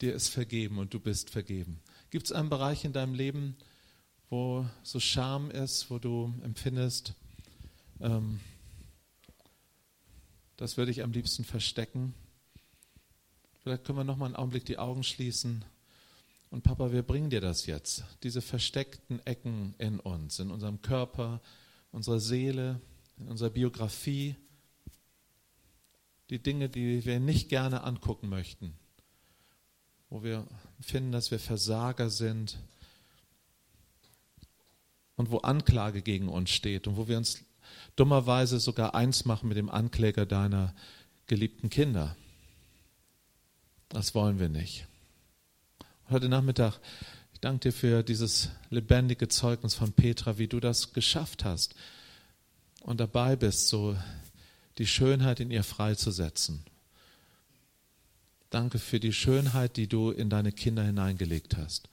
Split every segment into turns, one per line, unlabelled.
dir ist vergeben und du bist vergeben. Gibt es einen Bereich in deinem Leben, wo so Scham ist, wo du empfindest, ähm, das würde ich am liebsten verstecken? Vielleicht können wir noch mal einen Augenblick die Augen schließen. Und Papa, wir bringen dir das jetzt. Diese versteckten Ecken in uns, in unserem Körper, unserer Seele, in unserer Biografie. Die Dinge, die wir nicht gerne angucken möchten. Wo wir finden, dass wir Versager sind. Und wo Anklage gegen uns steht. Und wo wir uns dummerweise sogar eins machen mit dem Ankläger deiner geliebten Kinder. Das wollen wir nicht. Heute Nachmittag, ich danke dir für dieses lebendige Zeugnis von Petra, wie du das geschafft hast und dabei bist, so die Schönheit in ihr freizusetzen. Danke für die Schönheit, die du in deine Kinder hineingelegt hast,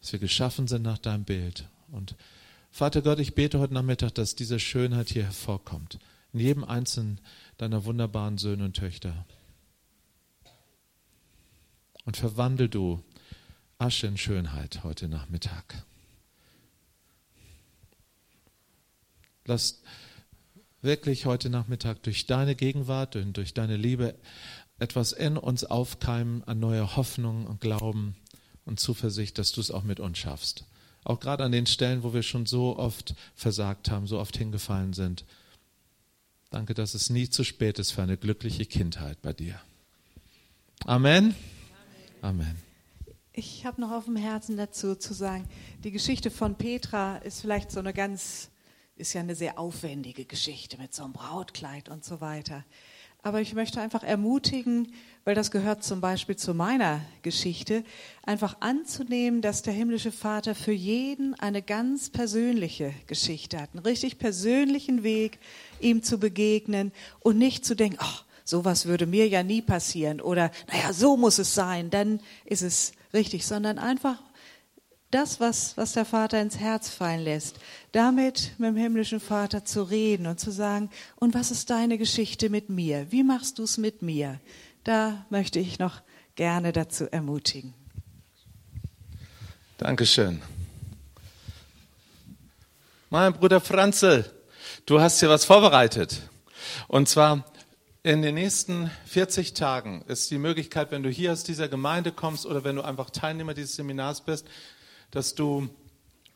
dass wir geschaffen sind nach deinem Bild. Und Vater Gott, ich bete heute Nachmittag, dass diese Schönheit hier hervorkommt, in jedem einzelnen deiner wunderbaren Söhne und Töchter und verwandel du Asche in Schönheit heute Nachmittag. Lass wirklich heute Nachmittag durch deine Gegenwart und durch deine Liebe etwas in uns aufkeimen an neue Hoffnung und Glauben und Zuversicht, dass du es auch mit uns schaffst. Auch gerade an den Stellen, wo wir schon so oft versagt haben, so oft hingefallen sind. Danke, dass es nie zu spät ist für eine glückliche Kindheit bei dir. Amen. Amen.
Ich habe noch auf dem Herzen dazu zu sagen, die Geschichte von Petra ist vielleicht so eine ganz, ist ja eine sehr aufwendige Geschichte mit so einem Brautkleid und so weiter. Aber ich möchte einfach ermutigen, weil das gehört zum Beispiel zu meiner Geschichte, einfach anzunehmen, dass der himmlische Vater für jeden eine ganz persönliche Geschichte hat, einen richtig persönlichen Weg, ihm zu begegnen und nicht zu denken, ach, sowas würde mir ja nie passieren oder naja, so muss es sein, dann ist es richtig, sondern einfach das, was, was der Vater ins Herz fallen lässt, damit mit dem himmlischen Vater zu reden und zu sagen, und was ist deine Geschichte mit mir? Wie machst du es mit mir? Da möchte ich noch gerne dazu ermutigen.
Dankeschön. Mein Bruder Franzl, du hast hier was vorbereitet. Und zwar in den nächsten 40 Tagen ist die Möglichkeit, wenn du hier aus dieser Gemeinde kommst oder wenn du einfach Teilnehmer dieses Seminars bist, dass du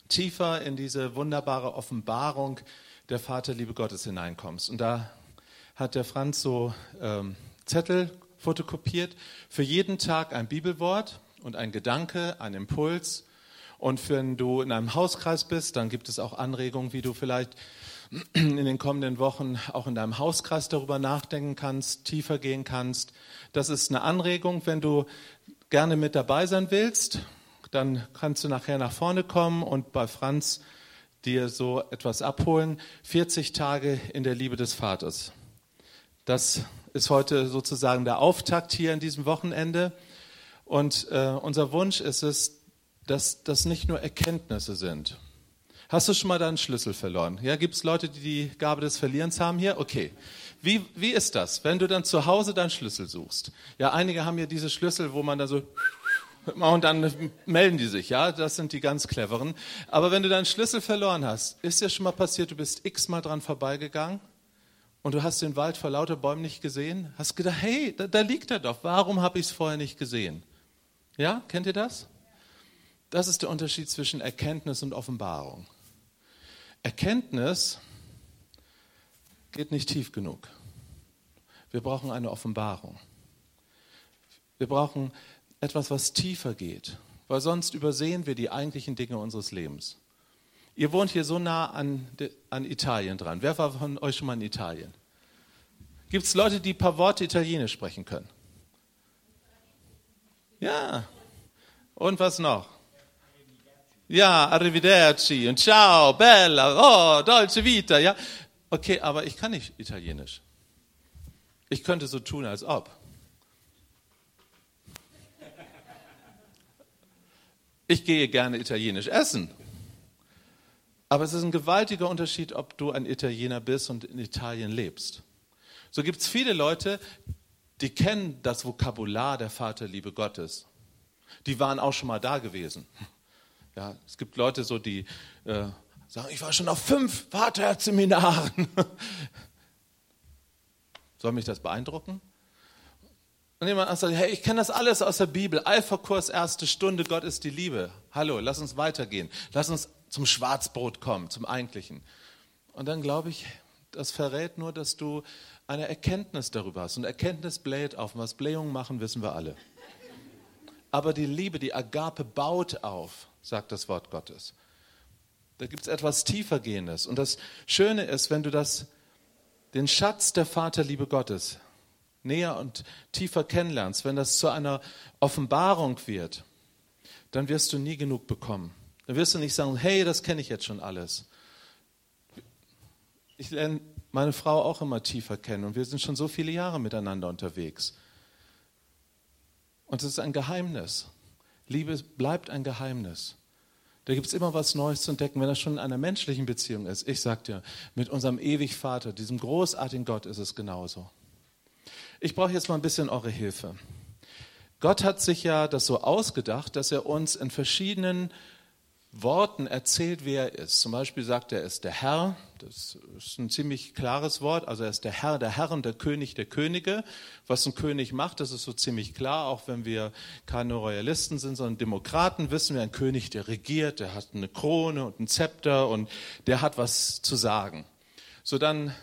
tiefer in diese wunderbare Offenbarung der Vaterliebe Gottes hineinkommst. Und da hat der Franz so ähm, Zettel fotokopiert, für jeden Tag ein Bibelwort und ein Gedanke, ein Impuls. Und wenn du in einem Hauskreis bist, dann gibt es auch Anregungen, wie du vielleicht in den kommenden Wochen auch in deinem Hauskreis darüber nachdenken kannst, tiefer gehen kannst. Das ist eine Anregung. Wenn du gerne mit dabei sein willst, dann kannst du nachher nach vorne kommen und bei Franz dir so etwas abholen. 40 Tage in der Liebe des Vaters. Das ist heute sozusagen der Auftakt hier in diesem Wochenende. Und äh, unser Wunsch ist es, dass das nicht nur Erkenntnisse sind, Hast du schon mal deinen Schlüssel verloren? Ja, gibt es Leute, die die Gabe des Verlierens haben hier? Okay. Wie, wie ist das, wenn du dann zu Hause deinen Schlüssel suchst? Ja, einige haben ja diese Schlüssel, wo man da so und dann melden die sich, ja, das sind die ganz cleveren. Aber wenn du deinen Schlüssel verloren hast, ist dir schon mal passiert, du bist x-mal dran vorbeigegangen und du hast den Wald vor lauter Bäumen nicht gesehen? Hast gedacht, hey, da, da liegt er doch, warum habe ich es vorher nicht gesehen? Ja, kennt ihr das? Das ist der Unterschied zwischen Erkenntnis und Offenbarung. Erkenntnis geht nicht tief genug. Wir brauchen eine Offenbarung. Wir brauchen etwas, was tiefer geht, weil sonst übersehen wir die eigentlichen Dinge unseres Lebens. Ihr wohnt hier so nah an, an Italien dran. Wer war von euch schon mal in Italien? Gibt es Leute, die ein paar Worte Italienisch sprechen können? Ja. Und was noch? Ja, arrivederci und ciao, bella, oh, dolce vita, ja. Okay, aber ich kann nicht Italienisch. Ich könnte so tun, als ob. Ich gehe gerne italienisch essen. Aber es ist ein gewaltiger Unterschied, ob du ein Italiener bist und in Italien lebst. So gibt es viele Leute, die kennen das Vokabular der Vaterliebe Gottes. Die waren auch schon mal da gewesen. Ja, es gibt Leute so, die äh, sagen, ich war schon auf fünf Vaterseminaren. Soll mich das beeindrucken? Und jemand sagt, hey, ich kenne das alles aus der Bibel. Alpha-Kurs, erste Stunde, Gott ist die Liebe. Hallo, lass uns weitergehen. Lass uns zum Schwarzbrot kommen, zum Eigentlichen. Und dann glaube ich, das verrät nur, dass du eine Erkenntnis darüber hast. Und Erkenntnis bläht auf. Und was Blähungen machen, wissen wir alle. Aber die Liebe, die Agape baut auf, sagt das Wort Gottes. Da gibt es etwas tiefergehendes. Und das Schöne ist, wenn du das, den Schatz der Vaterliebe Gottes näher und tiefer kennenlernst, wenn das zu einer Offenbarung wird, dann wirst du nie genug bekommen. Dann wirst du nicht sagen, hey, das kenne ich jetzt schon alles. Ich lerne meine Frau auch immer tiefer kennen und wir sind schon so viele Jahre miteinander unterwegs. Und es ist ein Geheimnis. Liebe bleibt ein Geheimnis. Da gibt es immer was Neues zu entdecken, wenn das schon in einer menschlichen Beziehung ist. Ich sag dir, mit unserem ewig Vater, diesem großartigen Gott, ist es genauso. Ich brauche jetzt mal ein bisschen eure Hilfe. Gott hat sich ja das so ausgedacht, dass er uns in verschiedenen Worten erzählt, wer er ist. Zum Beispiel sagt er, er ist der Herr. Das ist ein ziemlich klares Wort. Also er ist der Herr der Herren, der König der Könige. Was ein König macht, das ist so ziemlich klar. Auch wenn wir keine Royalisten sind, sondern Demokraten, wissen wir, ein König, der regiert, der hat eine Krone und ein Zepter und der hat was zu sagen. So dann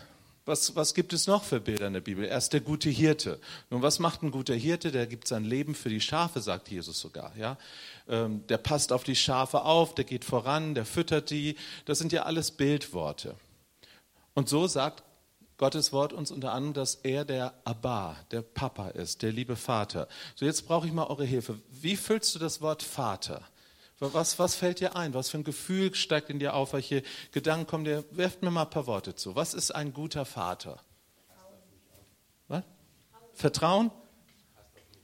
was, was gibt es noch für Bilder in der Bibel? Er ist der gute Hirte. Nun, was macht ein guter Hirte? Der gibt sein Leben für die Schafe, sagt Jesus sogar. Ja? Ähm, der passt auf die Schafe auf, der geht voran, der füttert die. Das sind ja alles Bildworte. Und so sagt Gottes Wort uns unter anderem, dass er der Abba, der Papa ist, der liebe Vater. So, jetzt brauche ich mal eure Hilfe. Wie füllst du das Wort Vater? Was, was fällt dir ein? Was für ein Gefühl steigt in dir auf? Welche Gedanken kommen dir? Werft mir mal ein paar Worte zu. Was ist ein guter Vater? Was? Vertrauen?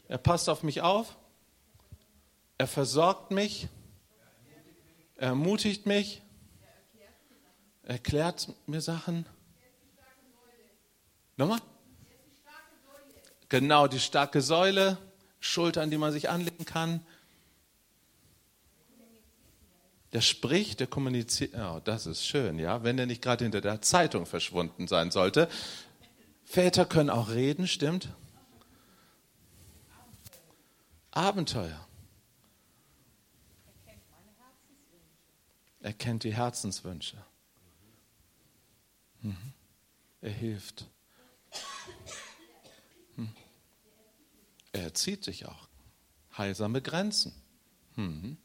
Er passt auf mich auf. Er versorgt mich. Er ermutigt mich. Er erklärt mir Sachen. Nochmal? Genau, die starke Säule, Schultern, die man sich anlegen kann. Der spricht, der kommuniziert. Oh, das ist schön, ja, wenn er nicht gerade hinter der Zeitung verschwunden sein sollte. Väter können auch reden, stimmt? Abenteuer. Er kennt die Herzenswünsche. Mhm. Er hilft. Mhm. Er erzieht sich auch. Heilsame Grenzen. Mhm.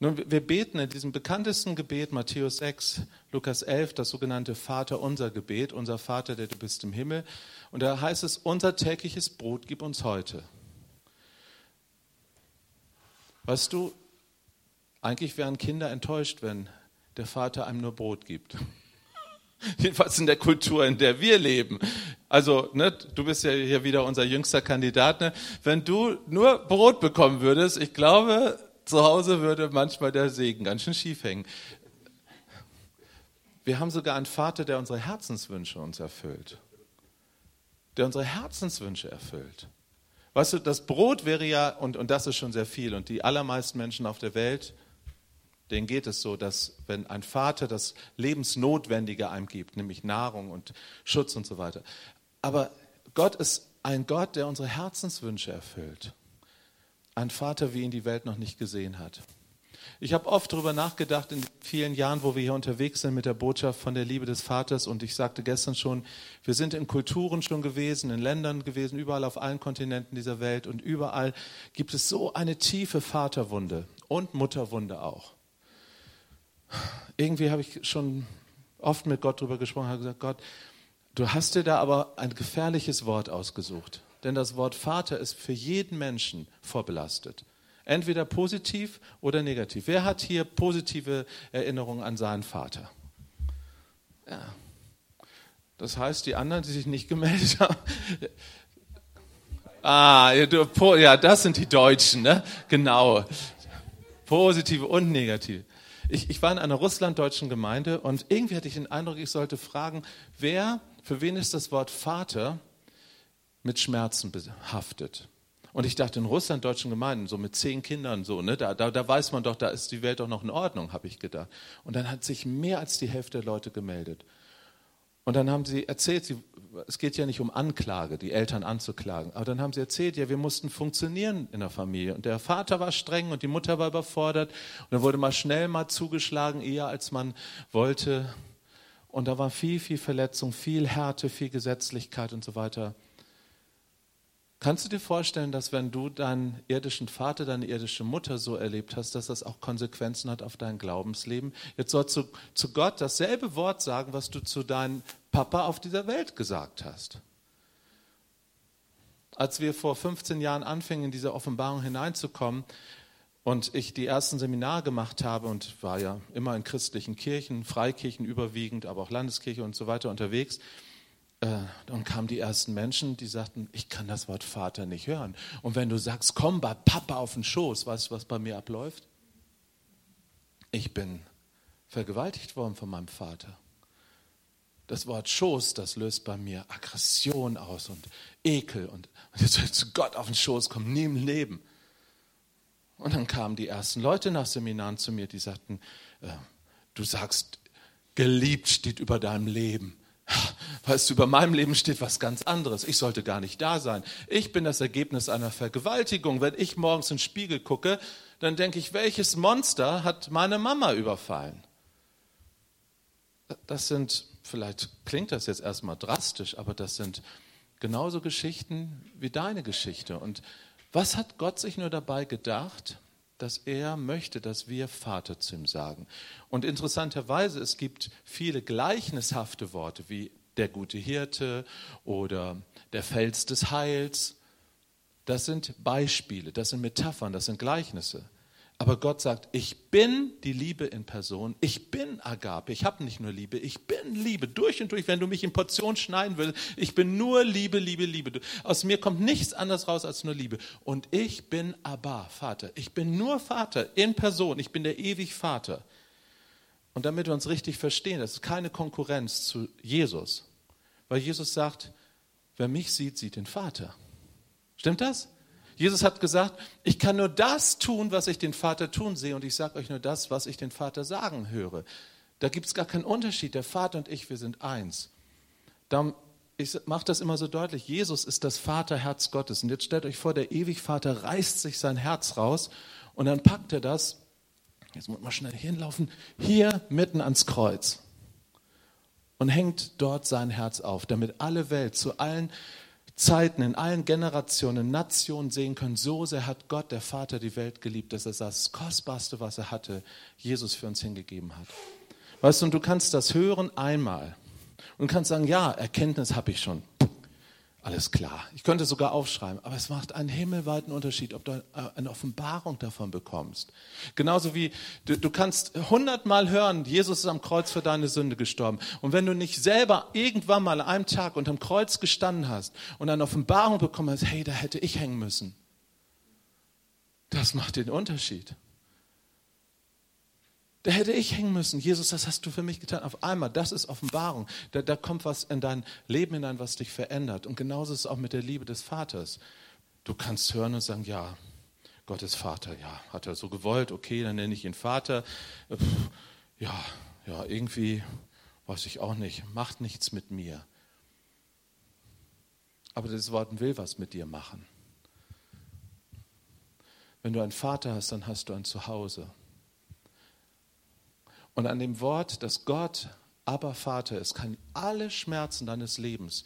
Nun, wir beten in diesem bekanntesten Gebet, Matthäus 6, Lukas 11, das sogenannte Vater unser Gebet, unser Vater, der du bist im Himmel. Und da heißt es, unser tägliches Brot gib uns heute. Weißt du, eigentlich wären Kinder enttäuscht, wenn der Vater einem nur Brot gibt. Jedenfalls in der Kultur, in der wir leben. Also, ne, du bist ja hier wieder unser jüngster Kandidat. Ne? Wenn du nur Brot bekommen würdest, ich glaube, zu Hause würde manchmal der Segen ganz schön schief hängen. Wir haben sogar einen Vater, der unsere Herzenswünsche uns erfüllt. Der unsere Herzenswünsche erfüllt. Weißt du, das Brot wäre ja, und, und das ist schon sehr viel, und die allermeisten Menschen auf der Welt, denen geht es so, dass wenn ein Vater das Lebensnotwendige einem gibt, nämlich Nahrung und Schutz und so weiter. Aber Gott ist ein Gott, der unsere Herzenswünsche erfüllt. Ein Vater, wie ihn die Welt noch nicht gesehen hat. Ich habe oft darüber nachgedacht in vielen Jahren, wo wir hier unterwegs sind mit der Botschaft von der Liebe des Vaters. Und ich sagte gestern schon, wir sind in Kulturen schon gewesen, in Ländern gewesen, überall auf allen Kontinenten dieser Welt. Und überall gibt es so eine tiefe Vaterwunde und Mutterwunde auch. Irgendwie habe ich schon oft mit Gott darüber gesprochen, habe gesagt, Gott, du hast dir da aber ein gefährliches Wort ausgesucht. Denn das Wort Vater ist für jeden Menschen vorbelastet. Entweder positiv oder negativ. Wer hat hier positive Erinnerungen an seinen Vater? Ja. Das heißt, die anderen, die sich nicht gemeldet haben. Ah, ja, das sind die Deutschen, ne? Genau. Positive und negative. Ich, ich war in einer russlanddeutschen Gemeinde und irgendwie hatte ich den Eindruck, ich sollte fragen, wer, für wen ist das Wort Vater mit Schmerzen behaftet. Und ich dachte, in Russland, deutschen Gemeinden, so mit zehn Kindern, so, ne, da, da, da weiß man doch, da ist die Welt doch noch in Ordnung, habe ich gedacht. Und dann hat sich mehr als die Hälfte der Leute gemeldet. Und dann haben sie erzählt, sie, es geht ja nicht um Anklage, die Eltern anzuklagen, aber dann haben sie erzählt, ja, wir mussten funktionieren in der Familie. Und der Vater war streng und die Mutter war überfordert. Und dann wurde mal schnell mal zugeschlagen, eher als man wollte. Und da war viel, viel Verletzung, viel Härte, viel Gesetzlichkeit und so weiter. Kannst du dir vorstellen, dass wenn du deinen irdischen Vater, deine irdische Mutter so erlebt hast, dass das auch Konsequenzen hat auf dein Glaubensleben? Jetzt sollst du zu Gott dasselbe Wort sagen, was du zu deinem Papa auf dieser Welt gesagt hast. Als wir vor 15 Jahren anfingen, in diese Offenbarung hineinzukommen und ich die ersten Seminare gemacht habe und war ja immer in christlichen Kirchen, Freikirchen überwiegend, aber auch Landeskirche und so weiter unterwegs, dann kamen die ersten Menschen, die sagten, ich kann das Wort Vater nicht hören. Und wenn du sagst, komm bei Papa auf den Schoß, weißt du, was bei mir abläuft? Ich bin vergewaltigt worden von meinem Vater. Das Wort Schoß, das löst bei mir Aggression aus und Ekel. Und, und jetzt soll zu Gott auf den Schoß kommen, nie im Leben. Und dann kamen die ersten Leute nach Seminaren zu mir, die sagten, äh, du sagst, geliebt steht über deinem Leben. Weißt du, über meinem Leben steht was ganz anderes. Ich sollte gar nicht da sein. Ich bin das Ergebnis einer Vergewaltigung. Wenn ich morgens in den Spiegel gucke, dann denke ich, welches Monster hat meine Mama überfallen? Das sind, vielleicht klingt das jetzt erstmal drastisch, aber das sind genauso Geschichten wie deine Geschichte. Und was hat Gott sich nur dabei gedacht? Dass er möchte, dass wir Vater zu ihm sagen. Und interessanterweise, es gibt viele gleichnishafte Worte wie der gute Hirte oder der Fels des Heils. Das sind Beispiele, das sind Metaphern, das sind Gleichnisse. Aber Gott sagt, ich bin die Liebe in Person, ich bin Agape, ich habe nicht nur Liebe, ich bin Liebe durch und durch. Wenn du mich in Portion schneiden willst, ich bin nur Liebe, Liebe, Liebe. Aus mir kommt nichts anderes raus als nur Liebe. Und ich bin Abba, Vater. Ich bin nur Vater in Person, ich bin der ewig Vater. Und damit wir uns richtig verstehen, das ist keine Konkurrenz zu Jesus. Weil Jesus sagt, wer mich sieht, sieht den Vater. Stimmt das? Jesus hat gesagt, ich kann nur das tun, was ich den Vater tun sehe und ich sage euch nur das, was ich den Vater sagen höre. Da gibt es gar keinen Unterschied. Der Vater und ich, wir sind eins. Darum, ich mache das immer so deutlich. Jesus ist das Vaterherz Gottes. Und jetzt stellt euch vor, der Ewigvater reißt sich sein Herz raus und dann packt er das, jetzt muss man schnell hinlaufen, hier mitten ans Kreuz und hängt dort sein Herz auf, damit alle Welt zu allen Zeiten, in allen Generationen, Nationen sehen können, so sehr hat Gott, der Vater, die Welt geliebt, dass er das Kostbarste, was er hatte, Jesus für uns hingegeben hat. Weißt du, und du kannst das hören einmal und kannst sagen, ja, Erkenntnis habe ich schon. Alles klar. Ich könnte sogar aufschreiben, aber es macht einen himmelweiten Unterschied, ob du äh, eine Offenbarung davon bekommst. Genauso wie du, du kannst hundertmal hören, Jesus ist am Kreuz für deine Sünde gestorben. Und wenn du nicht selber irgendwann mal an einem Tag unterm Kreuz gestanden hast und eine Offenbarung bekommen hast, hey, da hätte ich hängen müssen. Das macht den Unterschied. Da hätte ich hängen müssen. Jesus, das hast du für mich getan. Auf einmal, das ist Offenbarung. Da, da kommt was in dein Leben hinein, was dich verändert. Und genauso ist es auch mit der Liebe des Vaters. Du kannst hören und sagen, ja, Gott ist Vater. Ja, hat er so gewollt. Okay, dann nenne ich ihn Vater. Ja, ja, irgendwie weiß ich auch nicht. Macht nichts mit mir. Aber das Wort will was mit dir machen. Wenn du einen Vater hast, dann hast du ein Zuhause. Und an dem Wort, dass Gott aber Vater ist, kann alle Schmerzen deines Lebens,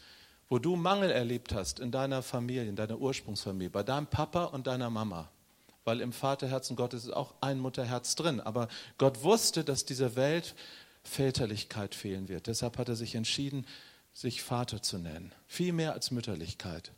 wo du Mangel erlebt hast in deiner Familie, in deiner Ursprungsfamilie, bei deinem Papa und deiner Mama, weil im Vaterherzen Gottes ist auch ein Mutterherz drin. Aber Gott wusste, dass dieser Welt Väterlichkeit fehlen wird. Deshalb hat er sich entschieden, sich Vater zu nennen. Viel mehr als Mütterlichkeit.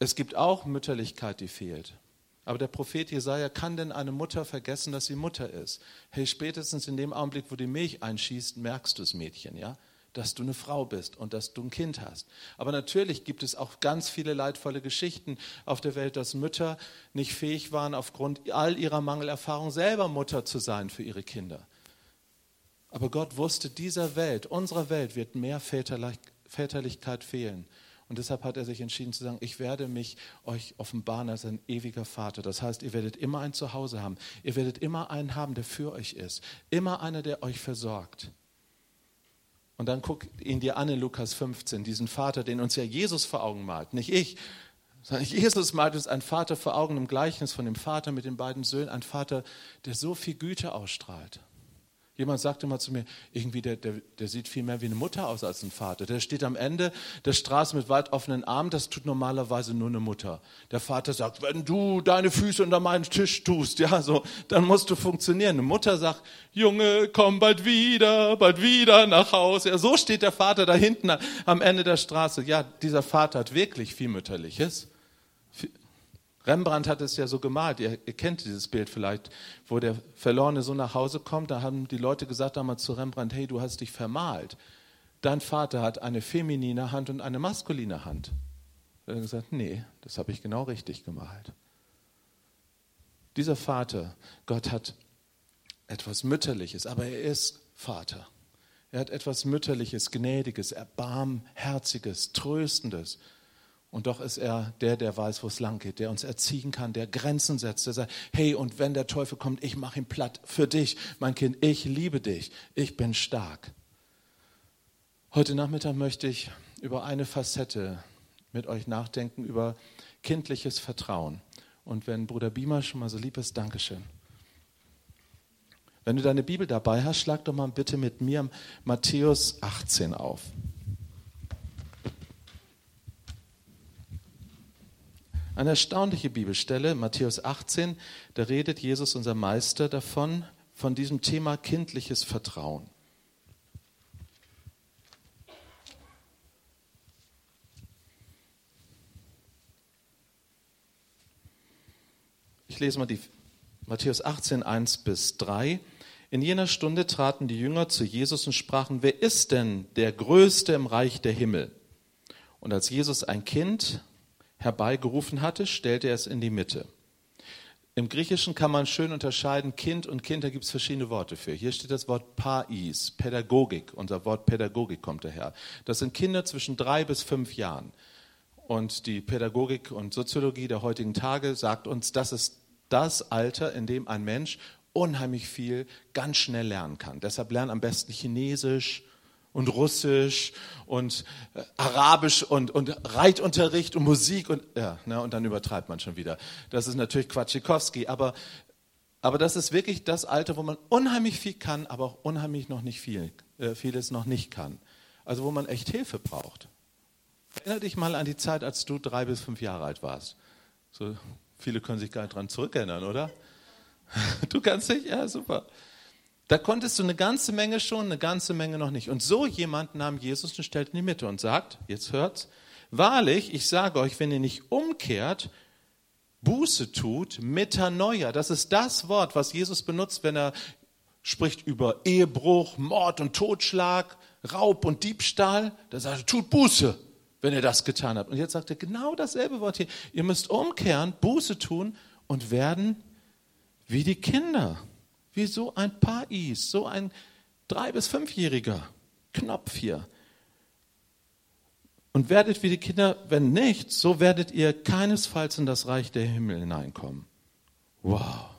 Es gibt auch Mütterlichkeit, die fehlt. Aber der Prophet Jesaja kann denn eine Mutter vergessen, dass sie Mutter ist? Hey, spätestens in dem Augenblick, wo die Milch einschießt, merkst du es, Mädchen, ja? Dass du eine Frau bist und dass du ein Kind hast. Aber natürlich gibt es auch ganz viele leidvolle Geschichten auf der Welt, dass Mütter nicht fähig waren, aufgrund all ihrer Mangelerfahrung selber Mutter zu sein für ihre Kinder. Aber Gott wusste, dieser Welt, unserer Welt wird mehr Väterlichkeit fehlen. Und deshalb hat er sich entschieden zu sagen, ich werde mich euch offenbaren als ein ewiger Vater. Das heißt, ihr werdet immer ein Zuhause haben. Ihr werdet immer einen haben, der für euch ist. Immer einer, der euch versorgt. Und dann guckt ihn dir an in Lukas 15, diesen Vater, den uns ja Jesus vor Augen malt, nicht ich, sondern Jesus malt uns einen Vater vor Augen im Gleichnis von dem Vater mit den beiden Söhnen, ein Vater, der so viel Güte ausstrahlt. Jemand sagte mal zu mir, irgendwie der, der, der sieht viel mehr wie eine Mutter aus als ein Vater. Der steht am Ende der Straße mit weit offenen Armen, das tut normalerweise nur eine Mutter. Der Vater sagt, wenn du deine Füße unter meinen Tisch tust, ja, so, dann musst du funktionieren. Eine Mutter sagt, Junge, komm bald wieder, bald wieder nach Hause. Ja, so steht der Vater da hinten am Ende der Straße. Ja, dieser Vater hat wirklich viel Mütterliches. Rembrandt hat es ja so gemalt, ihr, ihr, kennt dieses Bild vielleicht, wo der verlorene Sohn nach Hause kommt, da haben die Leute gesagt damals zu Rembrandt, hey, du hast dich vermalt. Dein Vater hat eine feminine Hand und eine maskuline Hand. Er hat gesagt, nee, das habe ich genau richtig gemalt. Dieser Vater, Gott hat etwas Mütterliches, aber er ist Vater. Er hat etwas Mütterliches, Gnädiges, Erbarmherziges, Tröstendes. Und doch ist er der, der weiß, wo es lang geht, der uns erziehen kann, der Grenzen setzt, der sagt, hey, und wenn der Teufel kommt, ich mache ihn platt für dich, mein Kind, ich liebe dich, ich bin stark. Heute Nachmittag möchte ich über eine Facette mit euch nachdenken, über kindliches Vertrauen. Und wenn Bruder Biemer schon mal so lieb ist, Dankeschön. Wenn du deine Bibel dabei hast, schlag doch mal bitte mit mir Matthäus 18 auf. Eine erstaunliche Bibelstelle, Matthäus 18, da redet Jesus, unser Meister, davon, von diesem Thema kindliches Vertrauen. Ich lese mal die Matthäus 18, 1 bis 3. In jener Stunde traten die Jünger zu Jesus und sprachen, wer ist denn der Größte im Reich der Himmel? Und als Jesus ein Kind herbeigerufen hatte, stellte er es in die Mitte. Im Griechischen kann man schön unterscheiden, Kind und Kind, da gibt es verschiedene Worte für. Hier steht das Wort Pais, Pädagogik. Unser Wort Pädagogik kommt daher. Das sind Kinder zwischen drei bis fünf Jahren. Und die Pädagogik und Soziologie der heutigen Tage sagt uns, das ist das Alter, in dem ein Mensch unheimlich viel ganz schnell lernen kann. Deshalb lernen am besten Chinesisch, und Russisch und äh, Arabisch und, und Reitunterricht und Musik und ja, ne, und dann übertreibt man schon wieder. Das ist natürlich Quatschikowski, aber, aber das ist wirklich das Alter, wo man unheimlich viel kann, aber auch unheimlich noch nicht viel, äh, vieles noch nicht kann. Also wo man echt Hilfe braucht. Erinnere dich mal an die Zeit, als du drei bis fünf Jahre alt warst. So viele können sich gar nicht dran zurückerinnern, oder? Du kannst dich? Ja, super. Da konntest du eine ganze Menge schon, eine ganze Menge noch nicht. Und so jemand nahm Jesus und stellt in die Mitte und sagt, jetzt hört's, wahrlich, ich sage euch, wenn ihr nicht umkehrt, Buße tut, Metanoia, das ist das Wort, was Jesus benutzt, wenn er spricht über Ehebruch, Mord und Totschlag, Raub und Diebstahl. Da sagt er, tut Buße, wenn ihr das getan habt. Und jetzt sagt er genau dasselbe Wort hier. Ihr müsst umkehren, Buße tun und werden wie die Kinder. Wie so ein Pais, so ein drei- bis fünfjähriger Knopf hier. Und werdet wie die Kinder, wenn nicht, so werdet ihr keinesfalls in das Reich der Himmel hineinkommen. Wow.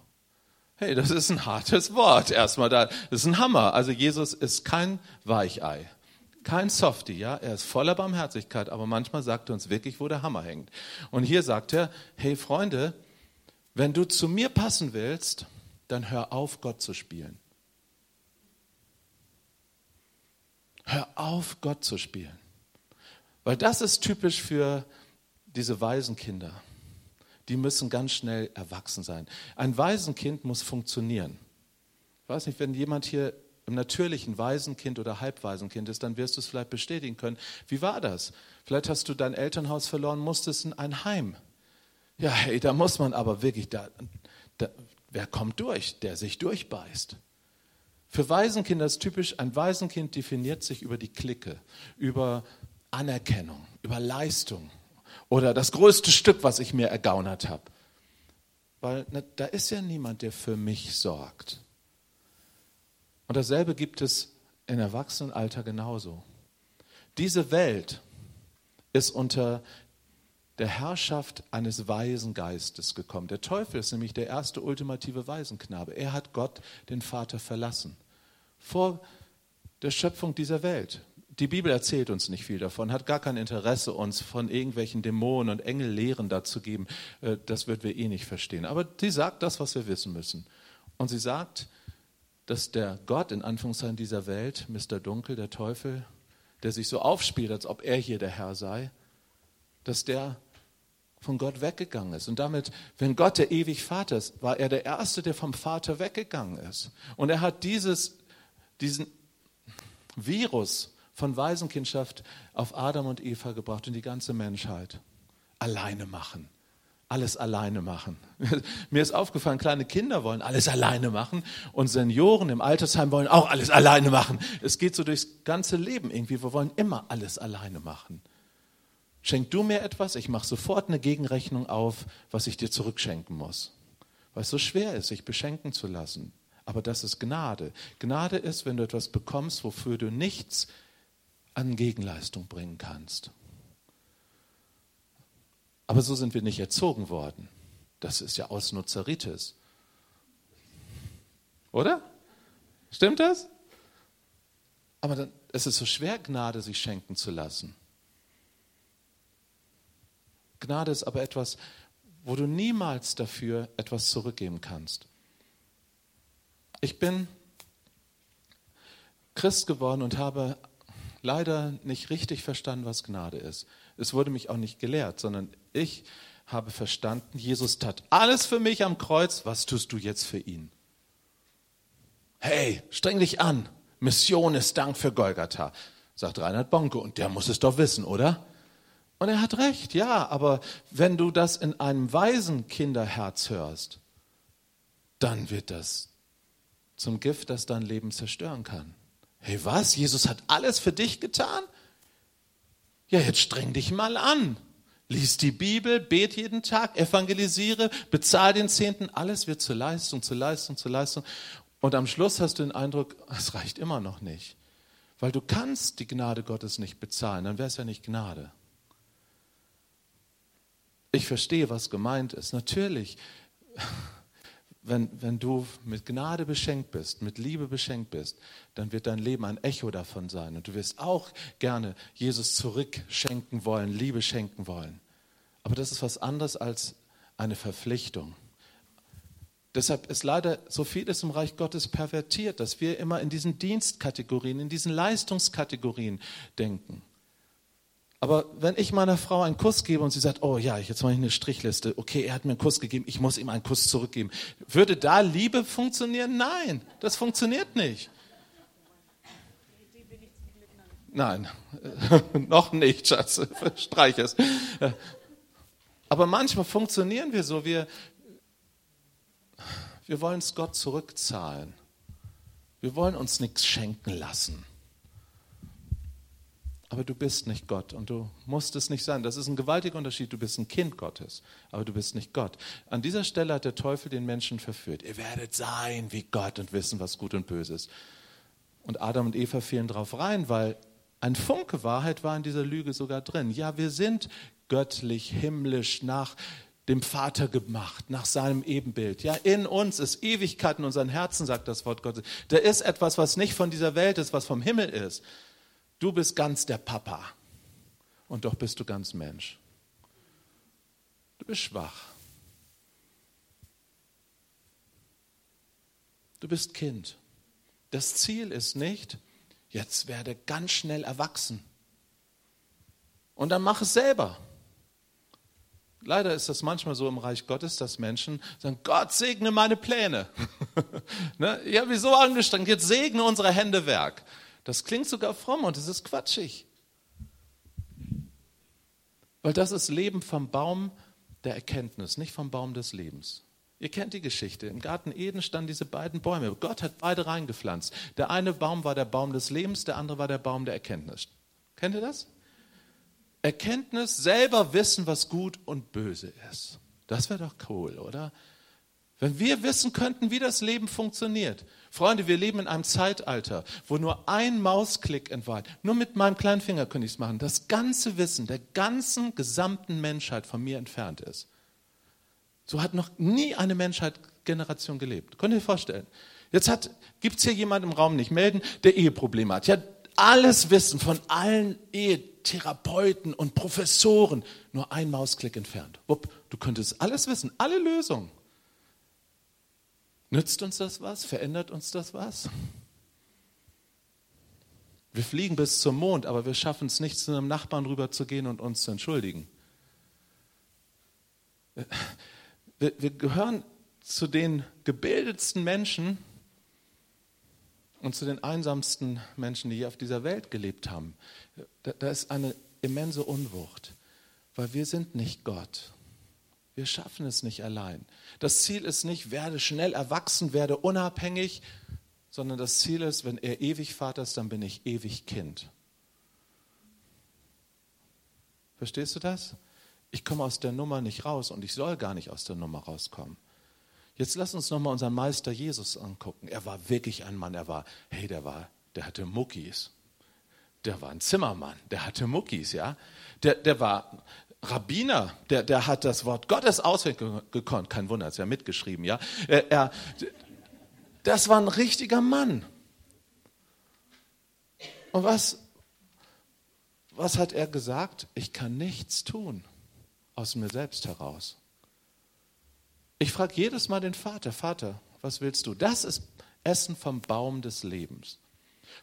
Hey, das ist ein hartes Wort erstmal da. Das ist ein Hammer. Also Jesus ist kein Weichei, kein Softie, ja. Er ist voller Barmherzigkeit, aber manchmal sagt er uns wirklich, wo der Hammer hängt. Und hier sagt er, hey Freunde, wenn du zu mir passen willst, dann hör auf, Gott zu spielen. Hör auf, Gott zu spielen. Weil das ist typisch für diese Waisenkinder. Die müssen ganz schnell erwachsen sein. Ein Waisenkind muss funktionieren. Ich weiß nicht, wenn jemand hier im natürlichen Waisenkind oder Halbwaisenkind ist, dann wirst du es vielleicht bestätigen können. Wie war das? Vielleicht hast du dein Elternhaus verloren, musstest in ein Heim. Ja, hey, da muss man aber wirklich, da, da, Wer kommt durch? Der sich durchbeißt. Für Waisenkinder ist typisch, ein Waisenkind definiert sich über die Clique, über Anerkennung, über Leistung oder das größte Stück, was ich mir ergaunert habe. Weil na, da ist ja niemand, der für mich sorgt. Und dasselbe gibt es im Erwachsenenalter genauso. Diese Welt ist unter der Herrschaft eines weisen Geistes gekommen. Der Teufel ist nämlich der erste ultimative Waisenknabe. Er hat Gott, den Vater, verlassen. Vor der Schöpfung dieser Welt. Die Bibel erzählt uns nicht viel davon, hat gar kein Interesse, uns von irgendwelchen Dämonen und Engellehren dazu geben. Äh, das wird wir eh nicht verstehen. Aber sie sagt das, was wir wissen müssen. Und sie sagt, dass der Gott in Anführungszeichen dieser Welt, Mr. Dunkel, der Teufel, der sich so aufspielt, als ob er hier der Herr sei, dass der von Gott weggegangen ist. Und damit, wenn Gott der ewig Vater ist, war er der Erste, der vom Vater weggegangen ist. Und er hat dieses, diesen Virus von Waisenkindschaft auf Adam und Eva gebracht und die ganze Menschheit. Alleine machen. Alles alleine machen. Mir ist aufgefallen, kleine Kinder wollen alles alleine machen und Senioren im Altersheim wollen auch alles alleine machen. Es geht so durchs ganze Leben irgendwie. Wir wollen immer alles alleine machen. Schenk du mir etwas, ich mache sofort eine Gegenrechnung auf, was ich dir zurückschenken muss. Weil es so schwer ist, sich beschenken zu lassen. Aber das ist Gnade. Gnade ist, wenn du etwas bekommst, wofür du nichts an Gegenleistung bringen kannst. Aber so sind wir nicht erzogen worden. Das ist ja Ausnutzeritis. Oder? Stimmt das? Aber dann, es ist so schwer, Gnade sich schenken zu lassen. Gnade ist aber etwas, wo du niemals dafür etwas zurückgeben kannst. Ich bin Christ geworden und habe leider nicht richtig verstanden, was Gnade ist. Es wurde mich auch nicht gelehrt, sondern ich habe verstanden, Jesus tat alles für mich am Kreuz, was tust du jetzt für ihn? Hey, streng dich an. Mission ist Dank für Golgatha, sagt Reinhard Bonke, und der muss es doch wissen, oder? Und er hat recht, ja, aber wenn du das in einem weisen Kinderherz hörst, dann wird das zum Gift, das dein Leben zerstören kann. Hey, was? Jesus hat alles für dich getan? Ja, jetzt streng dich mal an. Lies die Bibel, bet jeden Tag, evangelisiere, bezahl den Zehnten, alles wird zur Leistung, zur Leistung, zur Leistung. Und am Schluss hast du den Eindruck, es reicht immer noch nicht. Weil du kannst die Gnade Gottes nicht bezahlen, dann wäre es ja nicht Gnade. Ich verstehe, was gemeint ist. Natürlich, wenn, wenn du mit Gnade beschenkt bist, mit Liebe beschenkt bist, dann wird dein Leben ein Echo davon sein. Und du wirst auch gerne Jesus zurückschenken wollen, Liebe schenken wollen. Aber das ist was anderes als eine Verpflichtung. Deshalb ist leider so vieles im Reich Gottes pervertiert, dass wir immer in diesen Dienstkategorien, in diesen Leistungskategorien denken. Aber wenn ich meiner Frau einen Kuss gebe und sie sagt, oh ja, jetzt mache ich eine Strichliste, okay, er hat mir einen Kuss gegeben, ich muss ihm einen Kuss zurückgeben. Würde da Liebe funktionieren? Nein, das funktioniert nicht. Nein, noch nicht, Schatz, streich es. Aber manchmal funktionieren wir so, wir, wir wollen es Gott zurückzahlen. Wir wollen uns nichts schenken lassen aber du bist nicht Gott und du musst es nicht sein. Das ist ein gewaltiger Unterschied. Du bist ein Kind Gottes, aber du bist nicht Gott. An dieser Stelle hat der Teufel den Menschen verführt. Ihr werdet sein wie Gott und wissen, was gut und böse ist. Und Adam und Eva fielen drauf rein, weil ein Funke Wahrheit war in dieser Lüge sogar drin. Ja, wir sind göttlich, himmlisch, nach dem Vater gemacht, nach seinem Ebenbild. Ja, in uns ist Ewigkeit in unseren Herzen, sagt das Wort Gottes. Da ist etwas, was nicht von dieser Welt ist, was vom Himmel ist. Du bist ganz der Papa und doch bist du ganz Mensch. Du bist schwach. Du bist Kind. Das Ziel ist nicht, jetzt werde ganz schnell erwachsen. Und dann mach es selber. Leider ist das manchmal so im Reich Gottes, dass Menschen sagen, Gott segne meine Pläne. ne? Ich habe mich so angestrengt, jetzt segne unsere Händewerk. Das klingt sogar fromm und es ist quatschig. Weil das ist Leben vom Baum der Erkenntnis, nicht vom Baum des Lebens. Ihr kennt die Geschichte. Im Garten Eden standen diese beiden Bäume. Gott hat beide reingepflanzt. Der eine Baum war der Baum des Lebens, der andere war der Baum der Erkenntnis. Kennt ihr das? Erkenntnis, selber wissen, was gut und böse ist. Das wäre doch cool, oder? Wenn wir wissen könnten, wie das Leben funktioniert. Freunde, wir leben in einem Zeitalter, wo nur ein Mausklick entweiht. Nur mit meinem kleinen Finger könnte ich es machen. Das ganze Wissen der ganzen gesamten Menschheit von mir entfernt ist. So hat noch nie eine Menschheitsgeneration gelebt. Könnt ihr euch vorstellen? Jetzt gibt es hier jemanden im Raum nicht melden, der Eheprobleme hat. Ja, alles Wissen von allen Ehetherapeuten und Professoren nur ein Mausklick entfernt. Wupp, du könntest alles wissen, alle Lösungen. Nützt uns das was? Verändert uns das was? Wir fliegen bis zum Mond, aber wir schaffen es nicht, zu einem Nachbarn rüber zu gehen und uns zu entschuldigen. Wir, wir gehören zu den gebildetsten Menschen und zu den einsamsten Menschen, die hier auf dieser Welt gelebt haben. Da, da ist eine immense Unwucht, weil wir sind nicht Gott. Wir schaffen es nicht allein. Das Ziel ist nicht, werde schnell erwachsen, werde unabhängig, sondern das Ziel ist, wenn er ewig Vater ist, dann bin ich ewig Kind. Verstehst du das? Ich komme aus der Nummer nicht raus und ich soll gar nicht aus der Nummer rauskommen. Jetzt lass uns nochmal unseren Meister Jesus angucken. Er war wirklich ein Mann. Er war, hey, der war, der hatte Muckis. Der war ein Zimmermann. Der hatte Muckis, ja. Der, der war Rabbiner, der, der hat das Wort Gottes auswendig gekonnt. Kein Wunder, hat er ja mitgeschrieben, ja. Er, er, das war ein richtiger Mann. Und was, was hat er gesagt? Ich kann nichts tun aus mir selbst heraus. Ich frage jedes Mal den Vater, Vater, was willst du? Das ist Essen vom Baum des Lebens.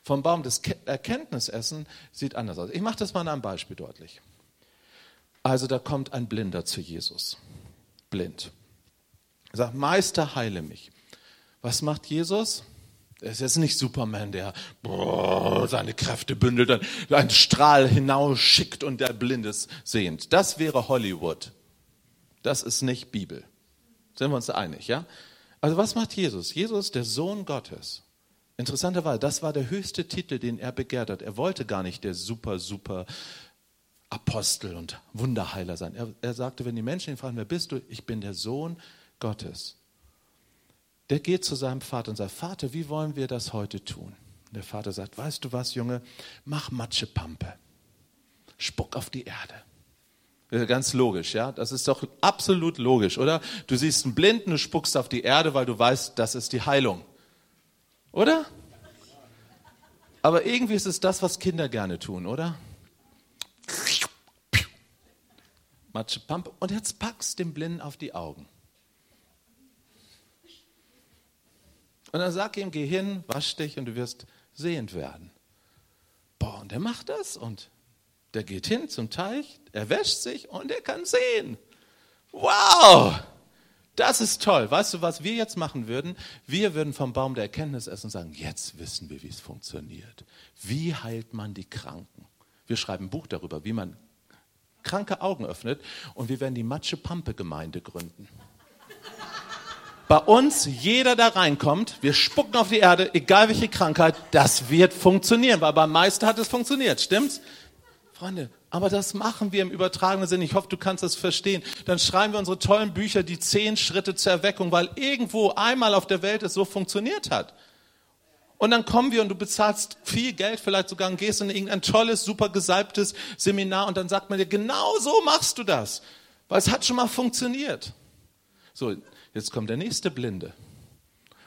Vom Baum des Erkenntnisessen sieht anders aus. Ich mache das mal an einem Beispiel deutlich. Also da kommt ein Blinder zu Jesus. Blind. Er sagt, Meister, heile mich. Was macht Jesus? Er ist jetzt nicht Superman, der boah, seine Kräfte bündelt, dann einen Strahl hinausschickt und der Blindes sehend. Das wäre Hollywood. Das ist nicht Bibel. Sind wir uns einig, ja? Also was macht Jesus? Jesus, der Sohn Gottes. Interessanterweise, das war der höchste Titel, den er begehrt hat. Er wollte gar nicht der super, super Apostel und Wunderheiler sein. Er, er sagte, wenn die Menschen ihn fragen, wer bist du? Ich bin der Sohn Gottes. Der geht zu seinem Vater und sagt, Vater, wie wollen wir das heute tun? Der Vater sagt, weißt du was, Junge, mach Matschepampe. Spuck auf die Erde. Ganz logisch, ja. Das ist doch absolut logisch, oder? Du siehst einen Blinden, du spuckst auf die Erde, weil du weißt, das ist die Heilung. Oder? Aber irgendwie ist es das, was Kinder gerne tun, oder? Matschepampe. Und jetzt packst dem Blinden auf die Augen. Und dann sag ihm, geh hin, wasch dich und du wirst sehend werden. Boah, und der macht das und der geht hin zum Teich, er wäscht sich und er kann sehen. Wow! Das ist toll. Weißt du, was wir jetzt machen würden? Wir würden vom Baum der Erkenntnis essen und sagen, jetzt wissen wir, wie es funktioniert. Wie heilt man die Kranken? Wir schreiben ein Buch darüber, wie man kranke Augen öffnet und wir werden die Matsche-Pampe-Gemeinde gründen. Bei uns, jeder da reinkommt, wir spucken auf die Erde, egal welche Krankheit, das wird funktionieren, weil beim meisten hat es funktioniert, stimmt's? Freunde, aber das machen wir im übertragenen Sinn. Ich hoffe, du kannst das verstehen. Dann schreiben wir unsere tollen Bücher, die zehn Schritte zur Erweckung, weil irgendwo einmal auf der Welt es so funktioniert hat. Und dann kommen wir und du bezahlst viel Geld, vielleicht sogar und gehst in irgendein tolles, super gesalbtes Seminar und dann sagt man dir, genau so machst du das. Weil es hat schon mal funktioniert. So, jetzt kommt der nächste Blinde.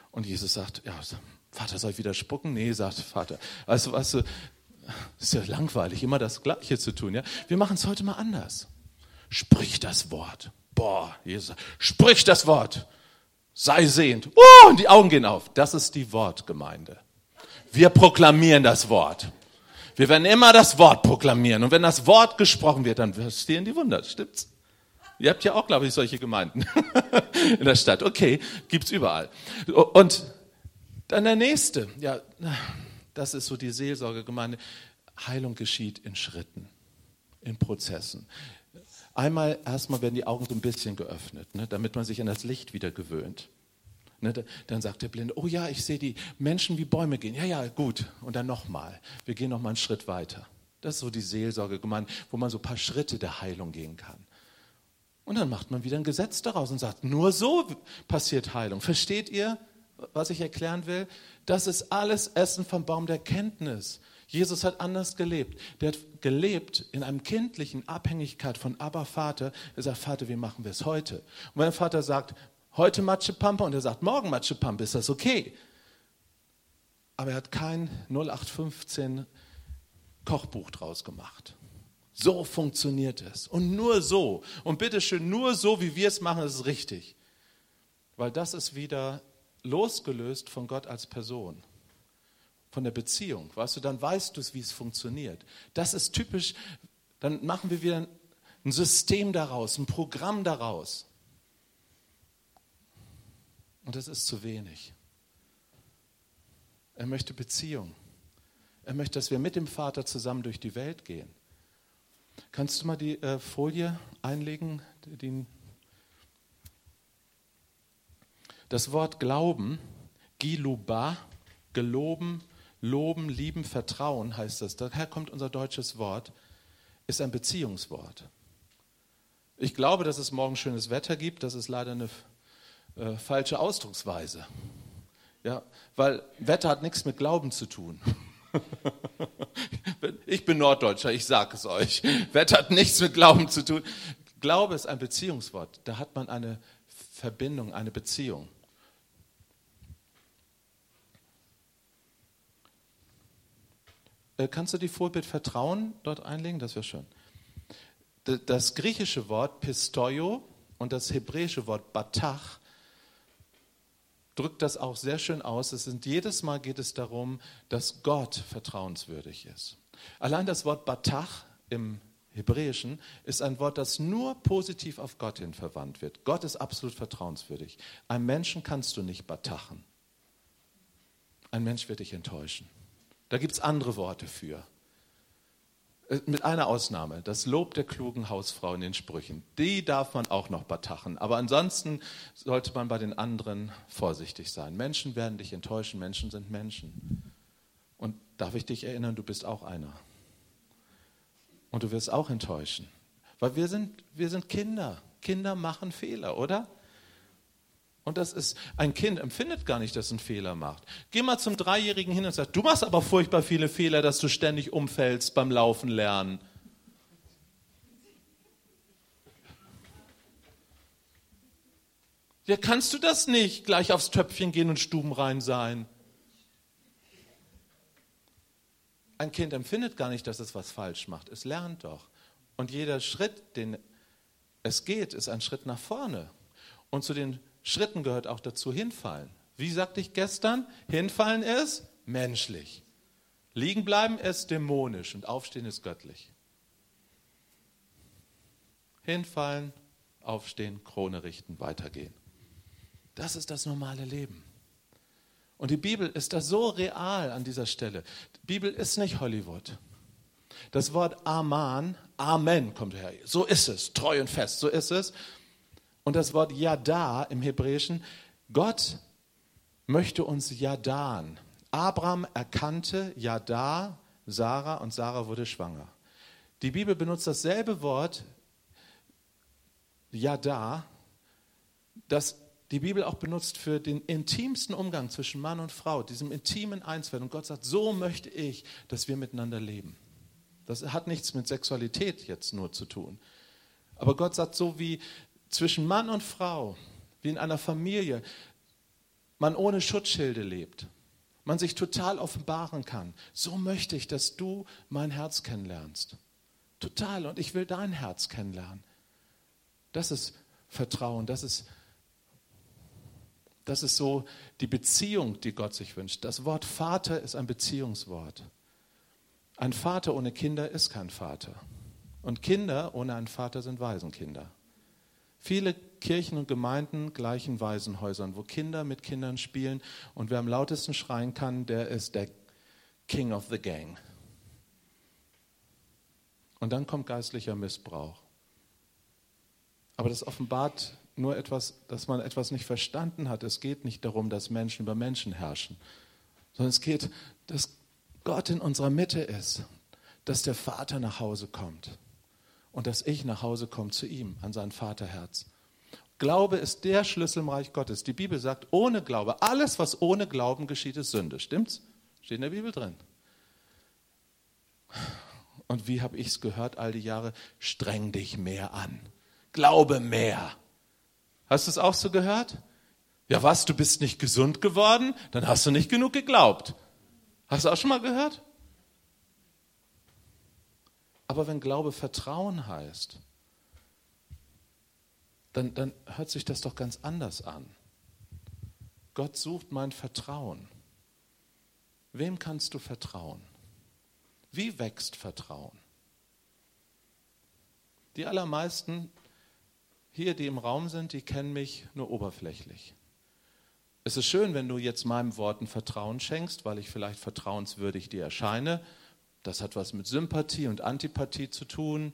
Und Jesus sagt, ja, Vater, soll ich wieder spucken? Nee, sagt Vater. Also, weißt du, ist ja langweilig, immer das Gleiche zu tun. Ja? Wir machen es heute mal anders. Sprich das Wort. Boah, Jesus, sprich das Wort. Sei sehend. Oh, und die Augen gehen auf. Das ist die Wortgemeinde. Wir proklamieren das Wort. Wir werden immer das Wort proklamieren. Und wenn das Wort gesprochen wird, dann stehen die Wunder. Stimmt's? Ihr habt ja auch, glaube ich, solche Gemeinden in der Stadt. Okay, gibt's überall. Und dann der nächste. Ja, das ist so die Seelsorgegemeinde. Heilung geschieht in Schritten, in Prozessen. Einmal erstmal werden die Augen so ein bisschen geöffnet, ne, damit man sich an das Licht wieder gewöhnt. Ne, dann sagt der Blinde, oh ja, ich sehe die Menschen wie Bäume gehen. Ja, ja, gut. Und dann nochmal. Wir gehen nochmal einen Schritt weiter. Das ist so die Seelsorge gemeint, wo man so ein paar Schritte der Heilung gehen kann. Und dann macht man wieder ein Gesetz daraus und sagt, nur so passiert Heilung. Versteht ihr, was ich erklären will? Das ist alles Essen vom Baum der Kenntnis. Jesus hat anders gelebt. Der hat gelebt in einem kindlichen Abhängigkeit von Abba Vater. Er sagt, Vater, wie machen wir es heute? Und der Vater sagt, heute Matschepampe und er sagt, morgen Matschepampe, ist das okay. Aber er hat kein 0815 Kochbuch draus gemacht. So funktioniert es. Und nur so. Und bitteschön, nur so, wie wir es machen, ist es richtig. Weil das ist wieder losgelöst von Gott als Person. Von der Beziehung. Weißt du, dann weißt du es, wie es funktioniert. Das ist typisch. Dann machen wir wieder ein System daraus, ein Programm daraus. Und das ist zu wenig. Er möchte Beziehung. Er möchte, dass wir mit dem Vater zusammen durch die Welt gehen. Kannst du mal die äh, Folie einlegen? Die, das Wort Glauben, Giluba, geloben, loben, lieben, vertrauen heißt das. Daher kommt unser deutsches Wort, ist ein Beziehungswort. Ich glaube, dass es morgen schönes Wetter gibt. Das ist leider eine äh, falsche Ausdrucksweise. Ja, weil Wetter hat nichts mit Glauben zu tun. Ich bin Norddeutscher, ich sage es euch. Wetter hat nichts mit Glauben zu tun. Glaube ist ein Beziehungswort. Da hat man eine Verbindung, eine Beziehung. Kannst du die Vorbild Vertrauen dort einlegen? Das wäre schön. Das griechische Wort Pistoio und das hebräische Wort Batach drückt das auch sehr schön aus. Es sind, jedes Mal geht es darum, dass Gott vertrauenswürdig ist. Allein das Wort Batach im Hebräischen ist ein Wort, das nur positiv auf Gott hin verwandt wird. Gott ist absolut vertrauenswürdig. Ein Menschen kannst du nicht batachen. Ein Mensch wird dich enttäuschen. Da gibt es andere Worte für. Äh, mit einer Ausnahme, das Lob der klugen Hausfrau in den Sprüchen. Die darf man auch noch batachen. Aber ansonsten sollte man bei den anderen vorsichtig sein. Menschen werden dich enttäuschen, Menschen sind Menschen. Und darf ich dich erinnern, du bist auch einer. Und du wirst auch enttäuschen. Weil wir sind, wir sind Kinder. Kinder machen Fehler, oder? Und das ist, ein Kind empfindet gar nicht, dass es einen Fehler macht. Geh mal zum Dreijährigen hin und sag, du machst aber furchtbar viele Fehler, dass du ständig umfällst beim Laufen lernen. Ja, kannst du das nicht? Gleich aufs Töpfchen gehen und stubenrein sein. Ein Kind empfindet gar nicht, dass es was falsch macht. Es lernt doch. Und jeder Schritt, den es geht, ist ein Schritt nach vorne. Und zu den Schritten gehört auch dazu hinfallen. Wie sagte ich gestern? Hinfallen ist menschlich. Liegen bleiben ist dämonisch und aufstehen ist göttlich. Hinfallen, aufstehen, Krone richten, weitergehen. Das ist das normale Leben. Und die Bibel ist da so real an dieser Stelle. Die Bibel ist nicht Hollywood. Das Wort Aman, Amen kommt her. So ist es, treu und fest, so ist es. Und das Wort Yada im Hebräischen, Gott möchte uns Yadan. Abraham erkannte Yada, Sarah und Sarah wurde schwanger. Die Bibel benutzt dasselbe Wort Yada, das die Bibel auch benutzt für den intimsten Umgang zwischen Mann und Frau, diesem intimen Einswerden. Und Gott sagt, so möchte ich, dass wir miteinander leben. Das hat nichts mit Sexualität jetzt nur zu tun. Aber Gott sagt, so wie zwischen Mann und Frau, wie in einer Familie, man ohne Schutzschilde lebt, man sich total offenbaren kann. So möchte ich, dass du mein Herz kennenlernst. Total. Und ich will dein Herz kennenlernen. Das ist Vertrauen, das ist, das ist so die Beziehung, die Gott sich wünscht. Das Wort Vater ist ein Beziehungswort. Ein Vater ohne Kinder ist kein Vater. Und Kinder ohne einen Vater sind Waisenkinder. Viele Kirchen und Gemeinden gleichen Waisenhäusern, wo Kinder mit Kindern spielen und wer am lautesten schreien kann, der ist der King of the Gang. Und dann kommt geistlicher Missbrauch. Aber das offenbart nur etwas, dass man etwas nicht verstanden hat. Es geht nicht darum, dass Menschen über Menschen herrschen, sondern es geht, dass Gott in unserer Mitte ist, dass der Vater nach Hause kommt und dass ich nach Hause komme zu ihm, an sein Vaterherz. Glaube ist der Schlüssel im Reich Gottes. Die Bibel sagt, ohne Glaube, alles, was ohne Glauben geschieht, ist Sünde. Stimmt's? Steht in der Bibel drin. Und wie habe ich es gehört all die Jahre? Streng dich mehr an. Glaube mehr. Hast du es auch so gehört? Ja, was, du bist nicht gesund geworden? Dann hast du nicht genug geglaubt. Hast du auch schon mal gehört? Aber wenn Glaube Vertrauen heißt, dann, dann hört sich das doch ganz anders an. Gott sucht mein Vertrauen. Wem kannst du vertrauen? Wie wächst Vertrauen? Die allermeisten hier, die im Raum sind, die kennen mich nur oberflächlich. Es ist schön, wenn du jetzt meinem Worten Vertrauen schenkst, weil ich vielleicht vertrauenswürdig dir erscheine. Das hat was mit Sympathie und Antipathie zu tun.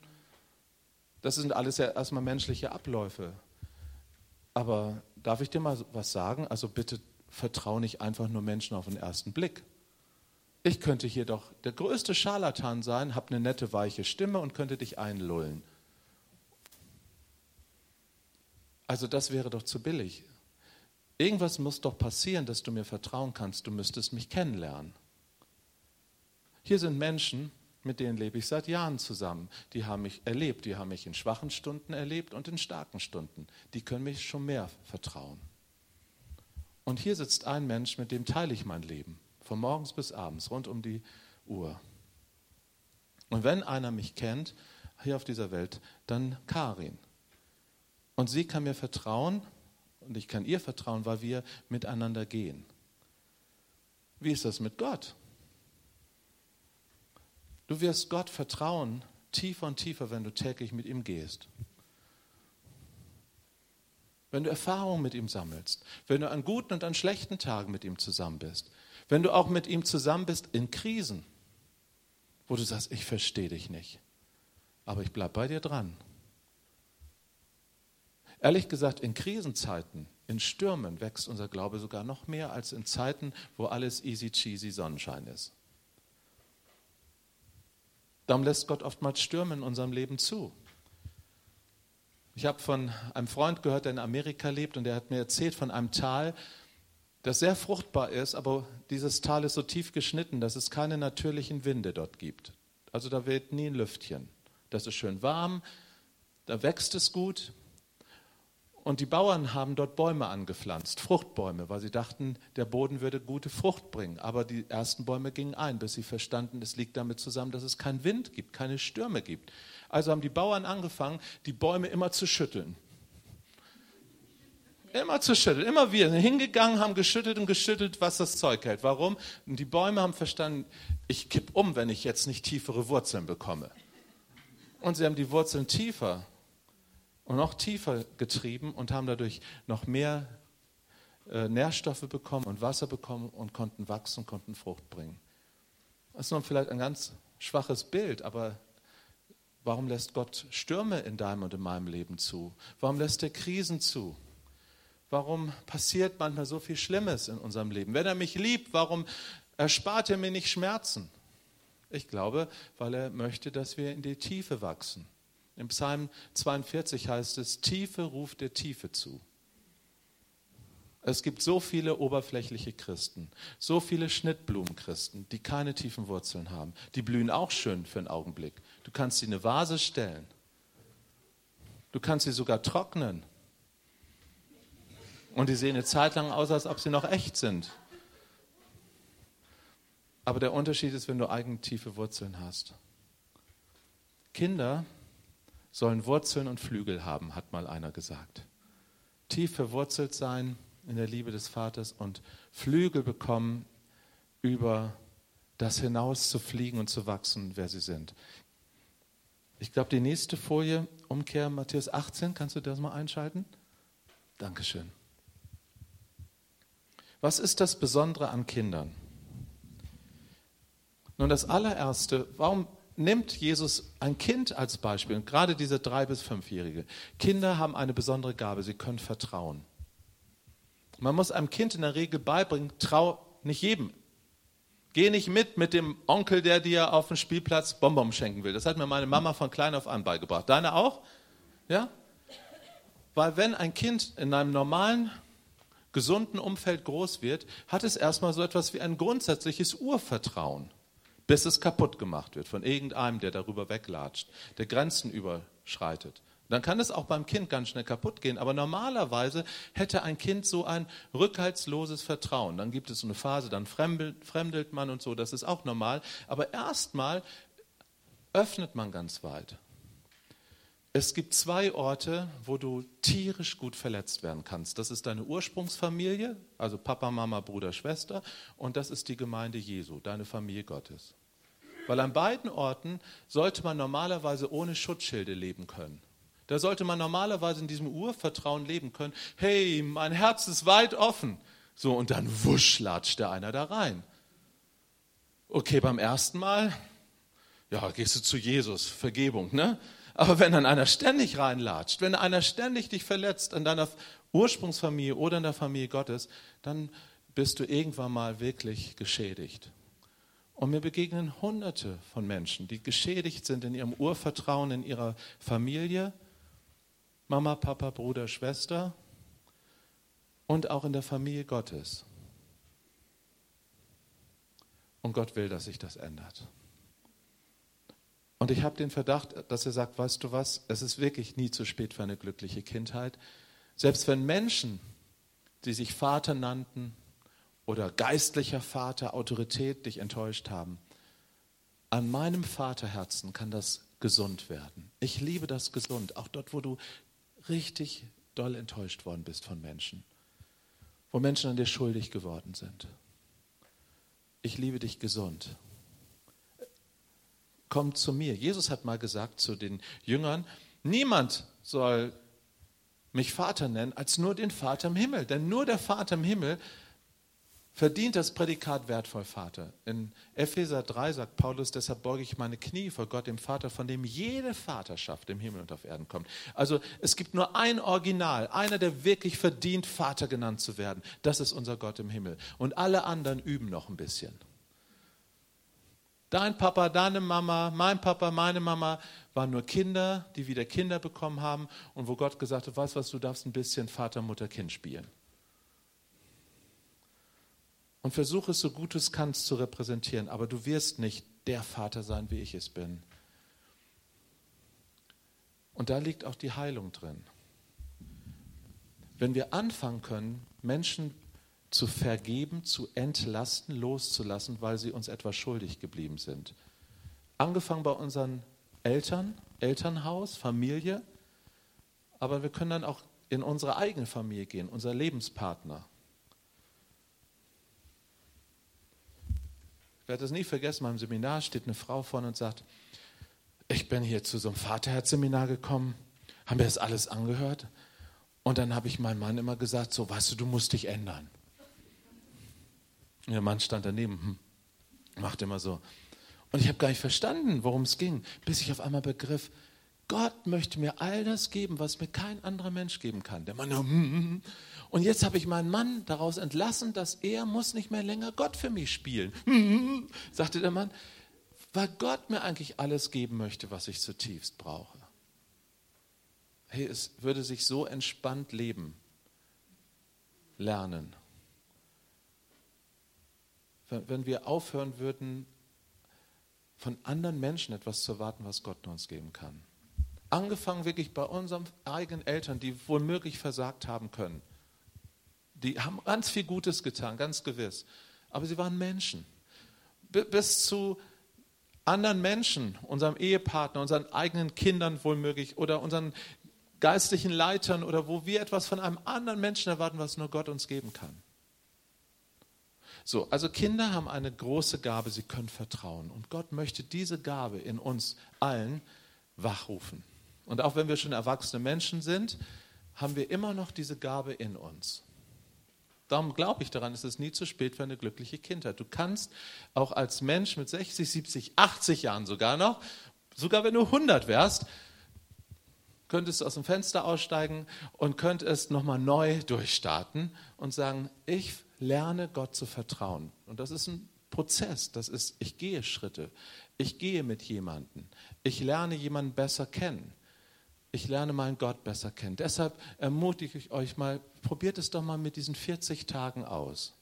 Das sind alles ja erstmal menschliche Abläufe. Aber darf ich dir mal was sagen? Also bitte vertraue nicht einfach nur Menschen auf den ersten Blick. Ich könnte hier doch der größte Scharlatan sein, habe eine nette, weiche Stimme und könnte dich einlullen. Also das wäre doch zu billig. Irgendwas muss doch passieren, dass du mir vertrauen kannst. Du müsstest mich kennenlernen. Hier sind Menschen, mit denen lebe ich seit Jahren zusammen. Die haben mich erlebt, die haben mich in schwachen Stunden erlebt und in starken Stunden. Die können mich schon mehr vertrauen. Und hier sitzt ein Mensch, mit dem teile ich mein Leben. Von morgens bis abends, rund um die Uhr. Und wenn einer mich kennt, hier auf dieser Welt, dann Karin. Und sie kann mir vertrauen und ich kann ihr vertrauen, weil wir miteinander gehen. Wie ist das mit Gott? Du wirst Gott vertrauen tiefer und tiefer, wenn du täglich mit ihm gehst. Wenn du Erfahrungen mit ihm sammelst, wenn du an guten und an schlechten Tagen mit ihm zusammen bist, wenn du auch mit ihm zusammen bist in Krisen, wo du sagst, ich verstehe dich nicht, aber ich bleibe bei dir dran. Ehrlich gesagt, in Krisenzeiten, in Stürmen wächst unser Glaube sogar noch mehr als in Zeiten, wo alles easy cheesy Sonnenschein ist. Darum lässt Gott oftmals Stürme in unserem Leben zu. Ich habe von einem Freund gehört, der in Amerika lebt, und der hat mir erzählt von einem Tal, das sehr fruchtbar ist, aber dieses Tal ist so tief geschnitten, dass es keine natürlichen Winde dort gibt. Also da weht nie ein Lüftchen. Das ist schön warm, da wächst es gut. Und die Bauern haben dort Bäume angepflanzt, Fruchtbäume, weil sie dachten, der Boden würde gute Frucht bringen. Aber die ersten Bäume gingen ein, bis sie verstanden, es liegt damit zusammen, dass es keinen Wind gibt, keine Stürme gibt. Also haben die Bauern angefangen, die Bäume immer zu schütteln. Immer zu schütteln, immer wieder hingegangen, haben geschüttelt und geschüttelt, was das Zeug hält. Warum? Und die Bäume haben verstanden, ich kipp um, wenn ich jetzt nicht tiefere Wurzeln bekomme. Und sie haben die Wurzeln tiefer und noch tiefer getrieben und haben dadurch noch mehr äh, Nährstoffe bekommen und Wasser bekommen und konnten wachsen, konnten Frucht bringen. Das ist nun vielleicht ein ganz schwaches Bild, aber warum lässt Gott Stürme in deinem und in meinem Leben zu? Warum lässt er Krisen zu? Warum passiert manchmal so viel Schlimmes in unserem Leben? Wenn er mich liebt, warum erspart er mir nicht Schmerzen? Ich glaube, weil er möchte, dass wir in die Tiefe wachsen. Im Psalm 42 heißt es, Tiefe ruft der Tiefe zu. Es gibt so viele oberflächliche Christen, so viele Schnittblumenchristen, die keine tiefen Wurzeln haben. Die blühen auch schön für einen Augenblick. Du kannst sie in eine Vase stellen. Du kannst sie sogar trocknen. Und die sehen eine Zeit lang aus, als ob sie noch echt sind. Aber der Unterschied ist, wenn du eigene tiefe Wurzeln hast. Kinder sollen Wurzeln und Flügel haben, hat mal einer gesagt. Tief verwurzelt sein in der Liebe des Vaters und Flügel bekommen, über das hinaus zu fliegen und zu wachsen, wer sie sind. Ich glaube, die nächste Folie, Umkehr Matthäus 18, kannst du das mal einschalten? Dankeschön. Was ist das Besondere an Kindern? Nun, das allererste, warum nimmt Jesus ein Kind als Beispiel, und gerade diese drei- bis fünfjährige. Kinder haben eine besondere Gabe, sie können vertrauen. Man muss einem Kind in der Regel beibringen, trau nicht jedem. Geh nicht mit mit dem Onkel, der dir auf dem Spielplatz Bonbon schenken will. Das hat mir meine Mama von klein auf an beigebracht. Deine auch? Ja? Weil wenn ein Kind in einem normalen, gesunden Umfeld groß wird, hat es erstmal so etwas wie ein grundsätzliches Urvertrauen, bis es kaputt gemacht wird von irgendeinem, der darüber weglatscht, der Grenzen überschreitet. Dann kann es auch beim Kind ganz schnell kaputt gehen. Aber normalerweise hätte ein Kind so ein rückhaltsloses Vertrauen. Dann gibt es so eine Phase, dann fremdelt man und so, das ist auch normal. Aber erstmal öffnet man ganz weit. Es gibt zwei Orte, wo du tierisch gut verletzt werden kannst. Das ist deine Ursprungsfamilie, also Papa, Mama, Bruder, Schwester, und das ist die Gemeinde Jesu, deine Familie Gottes. Weil an beiden Orten sollte man normalerweise ohne Schutzschilde leben können. Da sollte man normalerweise in diesem Urvertrauen leben können. Hey, mein Herz ist weit offen. So, und dann wusch latscht der einer da rein. Okay, beim ersten Mal, ja, gehst du zu Jesus, Vergebung, ne? Aber wenn dann einer ständig reinlatscht, wenn einer ständig dich verletzt in deiner Ursprungsfamilie oder in der Familie Gottes, dann bist du irgendwann mal wirklich geschädigt. Und mir begegnen Hunderte von Menschen, die geschädigt sind in ihrem Urvertrauen in ihrer Familie, Mama, Papa, Bruder, Schwester und auch in der Familie Gottes. Und Gott will, dass sich das ändert. Und ich habe den Verdacht, dass er sagt, weißt du was, es ist wirklich nie zu spät für eine glückliche Kindheit. Selbst wenn Menschen, die sich Vater nannten oder geistlicher Vater, Autorität dich enttäuscht haben, an meinem Vaterherzen kann das gesund werden. Ich liebe das gesund, auch dort, wo du richtig doll enttäuscht worden bist von Menschen, wo Menschen an dir schuldig geworden sind. Ich liebe dich gesund. Komm zu mir. Jesus hat mal gesagt zu den Jüngern, niemand soll mich Vater nennen, als nur den Vater im Himmel. Denn nur der Vater im Himmel verdient das Prädikat wertvoll Vater. In Epheser 3 sagt Paulus, deshalb beuge ich meine Knie vor Gott, dem Vater, von dem jede Vaterschaft im Himmel und auf Erden kommt. Also es gibt nur ein Original, einer, der wirklich verdient, Vater genannt zu werden. Das ist unser Gott im Himmel. Und alle anderen üben noch ein bisschen. Dein Papa, deine Mama, mein Papa, meine Mama waren nur Kinder, die wieder Kinder bekommen haben und wo Gott gesagt hat, weißt was, du darfst ein bisschen Vater, Mutter, Kind spielen und versuche es so gut es kannst zu repräsentieren, aber du wirst nicht der Vater sein, wie ich es bin. Und da liegt auch die Heilung drin. Wenn wir anfangen können, Menschen zu vergeben, zu entlasten, loszulassen, weil sie uns etwas schuldig geblieben sind. Angefangen bei unseren Eltern, Elternhaus, Familie, aber wir können dann auch in unsere eigene Familie gehen, unser Lebenspartner, werde das nie vergessen, meinem Seminar steht eine Frau vorne und sagt, ich bin hier zu so einem Vaterherzseminar gekommen, haben wir das alles angehört und dann habe ich meinem Mann immer gesagt, so weißt du, du musst dich ändern. Und der Mann stand daneben, hm, macht immer so. Und ich habe gar nicht verstanden, worum es ging, bis ich auf einmal begriff, Gott möchte mir all das geben, was mir kein anderer Mensch geben kann. Der Mann, hm, hm, hm. Und jetzt habe ich meinen Mann daraus entlassen, dass er muss nicht mehr länger Gott für mich spielen. Sagte der Mann, weil Gott mir eigentlich alles geben möchte, was ich zutiefst brauche. Hey, es würde sich so entspannt leben, lernen. Wenn wir aufhören würden, von anderen Menschen etwas zu erwarten, was Gott uns geben kann. Angefangen wirklich bei unseren eigenen Eltern, die womöglich versagt haben können. Die haben ganz viel Gutes getan, ganz gewiss. Aber sie waren Menschen. Bis zu anderen Menschen, unserem Ehepartner, unseren eigenen Kindern womöglich oder unseren geistlichen Leitern oder wo wir etwas von einem anderen Menschen erwarten, was nur Gott uns geben kann. So, also Kinder haben eine große Gabe, sie können vertrauen. Und Gott möchte diese Gabe in uns allen wachrufen. Und auch wenn wir schon erwachsene Menschen sind, haben wir immer noch diese Gabe in uns. Darum glaube ich daran, es ist nie zu spät für eine glückliche Kindheit. Du kannst auch als Mensch mit 60, 70, 80 Jahren sogar noch, sogar wenn du 100 wärst, könntest du aus dem Fenster aussteigen und könntest nochmal neu durchstarten und sagen, ich lerne Gott zu vertrauen. Und das ist ein Prozess. Das ist, ich gehe Schritte. Ich gehe mit jemandem. Ich lerne jemanden besser kennen. Ich lerne meinen Gott besser kennen. Deshalb ermutige ich euch mal, probiert es doch mal mit diesen 40 Tagen aus.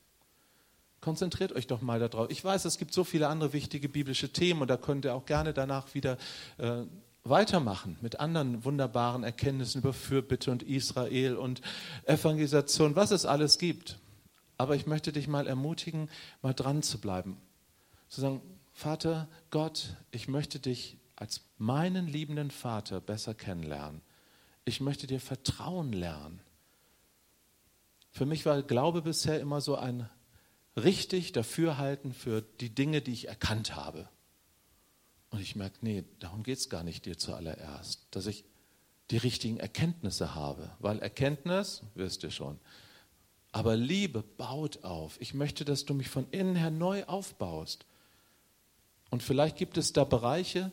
Konzentriert euch doch mal darauf. Ich weiß, es gibt so viele andere wichtige biblische Themen und da könnt ihr auch gerne danach wieder äh, weitermachen mit anderen wunderbaren Erkenntnissen über Fürbitte und Israel und Evangelisation, was es alles gibt. Aber ich möchte dich mal ermutigen, mal dran zu bleiben. Zu sagen, Vater Gott, ich möchte dich als meinen liebenden Vater besser kennenlernen. Ich möchte dir Vertrauen lernen. Für mich war Glaube bisher immer so ein richtig Dafürhalten für die Dinge, die ich erkannt habe. Und ich merke, nee, darum geht es gar nicht dir zuallererst, dass ich die richtigen Erkenntnisse habe. Weil Erkenntnis, wirst du schon, aber Liebe baut auf. Ich möchte, dass du mich von innen her neu aufbaust. Und vielleicht gibt es da Bereiche,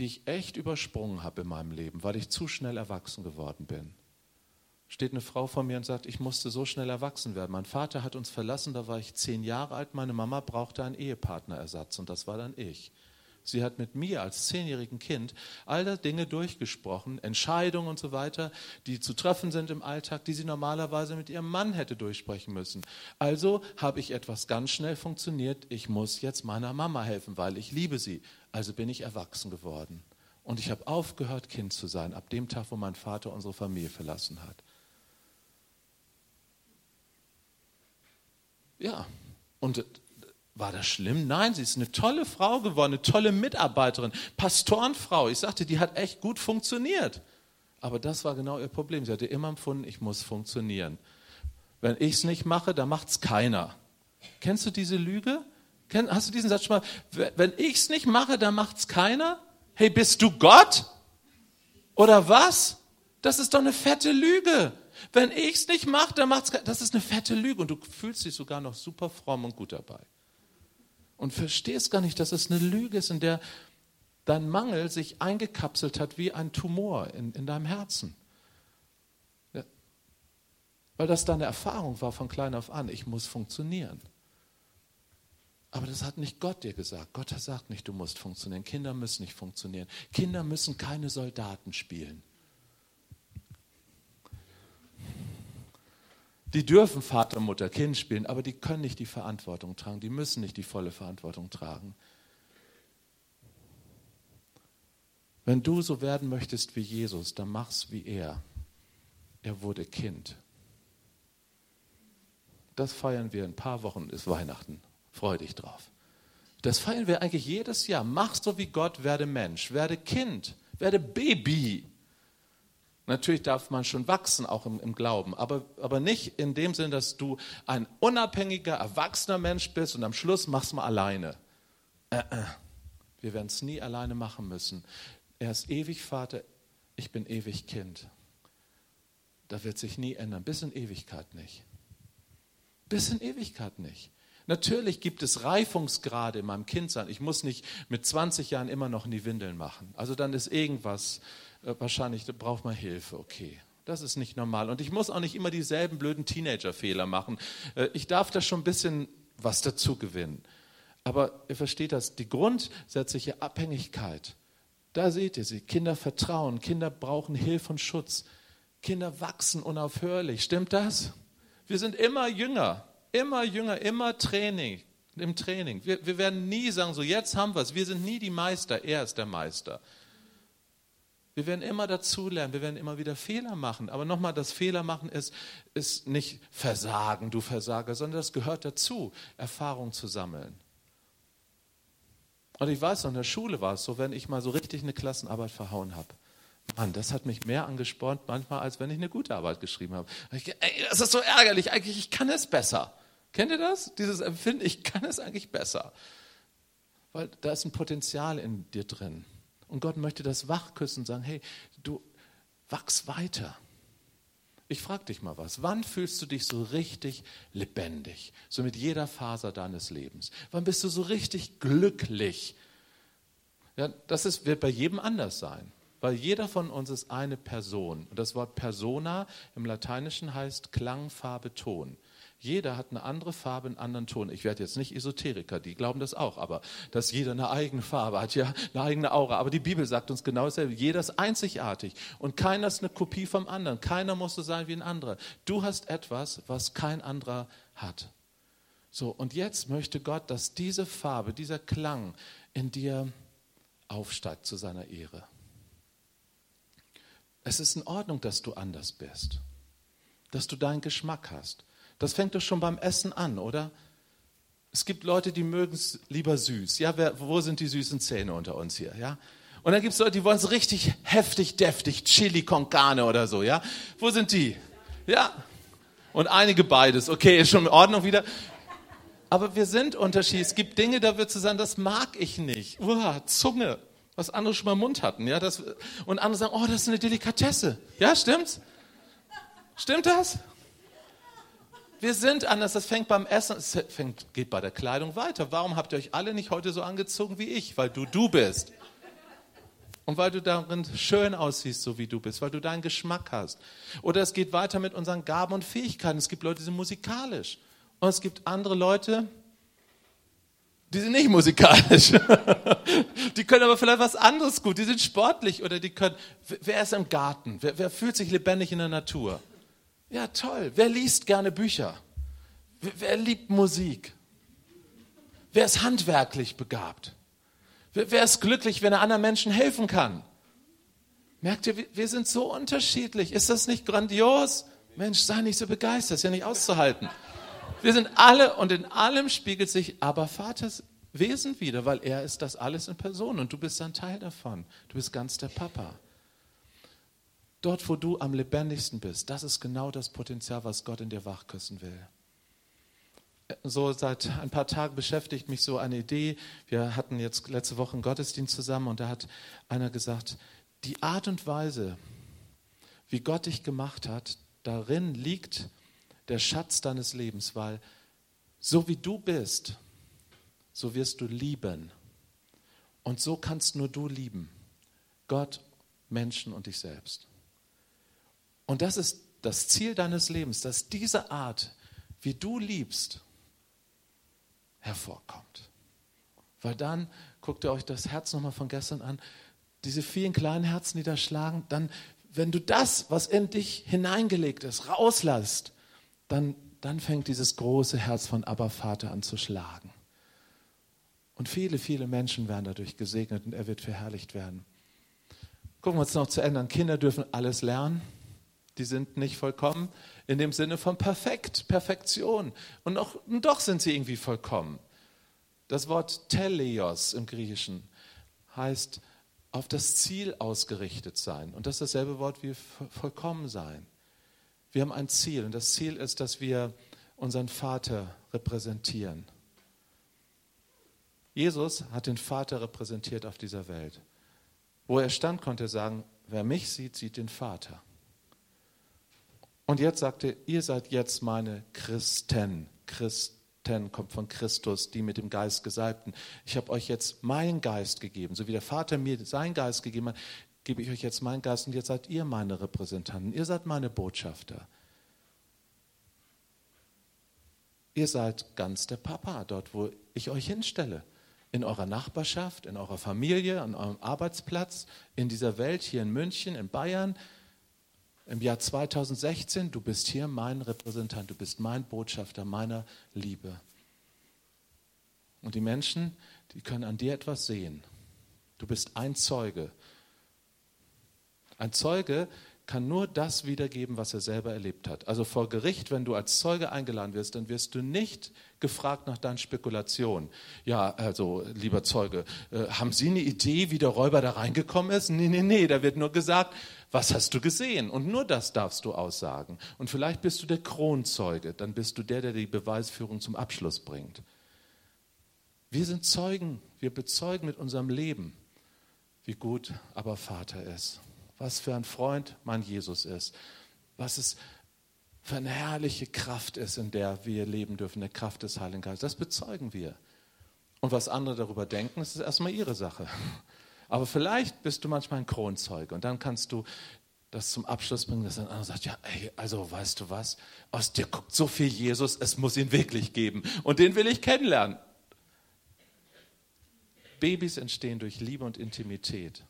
die ich echt übersprungen habe in meinem Leben, weil ich zu schnell erwachsen geworden bin. Steht eine Frau vor mir und sagt, ich musste so schnell erwachsen werden. Mein Vater hat uns verlassen, da war ich zehn Jahre alt, meine Mama brauchte einen Ehepartnerersatz und das war dann ich. Sie hat mit mir als zehnjährigen Kind all das Dinge durchgesprochen, Entscheidungen und so weiter, die zu treffen sind im Alltag, die sie normalerweise mit ihrem Mann hätte durchsprechen müssen. Also habe ich etwas ganz schnell funktioniert. Ich muss jetzt meiner Mama helfen, weil ich liebe sie. Also bin ich erwachsen geworden. Und ich habe aufgehört, Kind zu sein, ab dem Tag, wo mein Vater unsere Familie verlassen hat. Ja, und war das schlimm? Nein, sie ist eine tolle Frau geworden, eine tolle Mitarbeiterin, Pastorenfrau. Ich sagte, die hat echt gut funktioniert. Aber das war genau ihr Problem. Sie hatte immer empfunden, ich muss funktionieren. Wenn ich es nicht mache, dann macht es keiner. Kennst du diese Lüge? Hast du diesen Satz schon mal? Wenn ich es nicht mache, dann macht es keiner? Hey, bist du Gott? Oder was? Das ist doch eine fette Lüge. Wenn ich es nicht mache, dann macht es keiner. Das ist eine fette Lüge und du fühlst dich sogar noch super fromm und gut dabei und verstehst gar nicht, dass es eine Lüge ist, in der dein Mangel sich eingekapselt hat wie ein Tumor in, in deinem Herzen. Ja. Weil das deine Erfahrung war von klein auf an, ich muss funktionieren. Aber das hat nicht Gott dir gesagt. Gott sagt nicht, du musst funktionieren. Kinder müssen nicht funktionieren. Kinder müssen keine Soldaten spielen. Die dürfen Vater, Mutter, Kind spielen, aber die können nicht die Verantwortung tragen. Die müssen nicht die volle Verantwortung tragen. Wenn du so werden möchtest wie Jesus, dann mach's wie er. Er wurde Kind. Das feiern wir in ein paar Wochen, ist Weihnachten. Freu dich drauf. Das feiern wir eigentlich jedes Jahr. Mach so wie Gott, werde Mensch, werde Kind, werde Baby. Natürlich darf man schon wachsen, auch im, im, Glauben, aber, aber nicht in dem Sinn, dass du ein unabhängiger, erwachsener Mensch bist und am Schluss machst du mal alleine. Äh, äh. Wir werden es nie alleine machen müssen. Er ist ewig Vater, ich bin ewig Kind. Da wird sich nie ändern, bis in Ewigkeit nicht. Bis in Ewigkeit nicht. Natürlich gibt es Reifungsgrade in meinem Kindsein. Ich muss nicht mit 20 Jahren immer noch in die Windeln machen. Also dann ist irgendwas äh, wahrscheinlich braucht man Hilfe, okay. Das ist nicht normal. Und ich muss auch nicht immer dieselben blöden Teenager-Fehler machen. Äh, ich darf da schon ein bisschen was dazu gewinnen. Aber ihr versteht das, die grundsätzliche Abhängigkeit, da seht ihr sie. Kinder vertrauen, Kinder brauchen Hilfe und Schutz. Kinder wachsen unaufhörlich. Stimmt das? Wir sind immer jünger, immer jünger, immer Training, im Training. Wir, wir werden nie sagen, so jetzt haben wir es. Wir sind nie die Meister, er ist der Meister. Wir werden immer dazulernen, wir werden immer wieder Fehler machen. Aber nochmal, das Fehler machen ist, ist nicht Versagen, du Versager, sondern das gehört dazu, Erfahrung zu sammeln. Und ich weiß noch, in der Schule war es so, wenn ich mal so richtig eine Klassenarbeit verhauen habe. Mann, das hat mich mehr angespornt manchmal, als wenn ich eine gute Arbeit geschrieben habe. Ich, ey, das ist so ärgerlich, eigentlich, ich kann es besser. Kennt ihr das? Dieses Empfinden, ich kann es eigentlich besser. Weil da ist ein Potenzial in dir drin. Und Gott möchte das wachküssen und sagen, hey, du wachs weiter. Ich frage dich mal was. Wann fühlst du dich so richtig lebendig? So mit jeder Faser deines Lebens. Wann bist du so richtig glücklich? Ja, das ist, wird bei jedem anders sein. Weil jeder von uns ist eine Person. Und das Wort Persona im Lateinischen heißt Klang, Farbe, Ton. Jeder hat eine andere Farbe, einen anderen Ton. Ich werde jetzt nicht Esoteriker, die glauben das auch, aber dass jeder eine eigene Farbe hat, ja, eine eigene Aura. Aber die Bibel sagt uns genau dasselbe. Jeder ist einzigartig und keiner ist eine Kopie vom anderen. Keiner muss so sein wie ein anderer. Du hast etwas, was kein anderer hat. So, und jetzt möchte Gott, dass diese Farbe, dieser Klang in dir aufsteigt zu seiner Ehre. Es ist in Ordnung, dass du anders bist, dass du deinen Geschmack hast. Das fängt doch schon beim Essen an, oder? Es gibt Leute, die mögen es lieber süß. Ja, wer, wo sind die süßen Zähne unter uns hier? Ja? Und dann gibt es Leute, die wollen es richtig heftig, deftig, Chili con Carne oder so. Ja, wo sind die? Ja, und einige beides. Okay, ist schon in Ordnung wieder. Aber wir sind unterschiedlich. Es gibt Dinge, da wird zu sagen, das mag ich nicht. Uah, Zunge, was andere schon mal im Mund hatten. Ja, das, und andere sagen, oh, das ist eine Delikatesse. Ja, stimmt's? Stimmt das? Wir sind anders. Das fängt beim Essen, es fängt, geht bei der Kleidung weiter. Warum habt ihr euch alle nicht heute so angezogen wie ich? Weil du du bist. Und weil du darin schön aussiehst, so wie du bist, weil du deinen Geschmack hast. Oder es geht weiter mit unseren Gaben und Fähigkeiten. Es gibt Leute, die sind musikalisch. Und es gibt andere Leute, die sind nicht musikalisch. die können aber vielleicht was anderes gut. Die sind sportlich oder die können. Wer ist im Garten? Wer, wer fühlt sich lebendig in der Natur? Ja, toll. Wer liest gerne Bücher? Wer liebt Musik? Wer ist handwerklich begabt? Wer ist glücklich, wenn er anderen Menschen helfen kann? Merkt ihr, wir sind so unterschiedlich. Ist das nicht grandios? Mensch, sei nicht so begeistert, ist ja nicht auszuhalten. Wir sind alle und in allem spiegelt sich aber Vaters Wesen wieder, weil er ist das alles in Person und du bist ein Teil davon. Du bist ganz der Papa. Dort, wo du am lebendigsten bist, das ist genau das Potenzial, was Gott in dir wachküssen will. So seit ein paar Tagen beschäftigt mich so eine Idee. Wir hatten jetzt letzte Woche einen Gottesdienst zusammen und da hat einer gesagt, die Art und Weise, wie Gott dich gemacht hat, darin liegt der Schatz deines Lebens, weil so wie du bist, so wirst du lieben. Und so kannst nur du lieben. Gott, Menschen und dich selbst. Und das ist das Ziel deines Lebens, dass diese Art, wie du liebst, hervorkommt. Weil dann, guckt ihr euch das Herz nochmal von gestern an, diese vielen kleinen Herzen, die da schlagen, dann, wenn du das, was in dich hineingelegt ist, rauslässt, dann, dann fängt dieses große Herz von Abba Vater an zu schlagen. Und viele, viele Menschen werden dadurch gesegnet und er wird verherrlicht werden. Gucken wir uns noch zu ändern. Kinder dürfen alles lernen die sind nicht vollkommen in dem Sinne von perfekt, Perfektion. Und, auch, und doch sind sie irgendwie vollkommen. Das Wort Teleios im Griechischen heißt auf das Ziel ausgerichtet sein. Und das ist dasselbe Wort wie vollkommen sein. Wir haben ein Ziel und das Ziel ist, dass wir unseren Vater repräsentieren. Jesus hat den Vater repräsentiert auf dieser Welt. Wo er stand, konnte er sagen, wer mich sieht, sieht den Vater. Und jetzt sagte, ihr seid jetzt meine Christen. Christen kommt von Christus, die mit dem Geist Gesalbten. Ich habe euch jetzt meinen Geist gegeben. So wie der Vater mir seinen Geist gegeben hat, gebe ich euch jetzt meinen Geist und jetzt seid ihr meine Repräsentanten. Ihr seid meine Botschafter. Ihr seid ganz der Papa dort, wo ich euch hinstelle. In eurer Nachbarschaft, in eurer Familie, an eurem Arbeitsplatz, in dieser Welt, hier in München, in Bayern, im Jahr 2016, du bist hier mein Repräsentant, du bist mein Botschafter meiner Liebe. Und die Menschen, die können an dir etwas sehen. Du bist ein Zeuge. Ein Zeuge kann nur das wiedergeben, was er selber erlebt hat. Also vor Gericht, wenn du als Zeuge eingeladen wirst, dann wirst du nicht gefragt nach deinen Spekulationen. Ja, also, lieber Zeuge, äh, haben Sie eine Idee, wie der Räuber da reingekommen ist? Nee, nee, nee, da wird nur gesagt, was hast du gesehen? Und nur das darfst du aussagen. Und vielleicht bist du der Kronzeuge, dann bist du der, der die Beweisführung zum Abschluss bringt. Wir sind Zeugen, wir bezeugen mit unserem Leben, wie gut aber Vater ist was für ein Freund mein Jesus ist, was es für eine herrliche Kraft ist, in der wir leben dürfen, der Kraft des Heiligen Geistes. Das bezeugen wir. Und was andere darüber denken, ist erstmal ihre Sache. Aber vielleicht bist du manchmal ein Kronzeuge und dann kannst du das zum Abschluss bringen, dass ein anderer sagt, ja, ey, also weißt du was, aus dir guckt so viel Jesus, es muss ihn wirklich geben und den will ich kennenlernen. Babys entstehen durch Liebe und Intimität.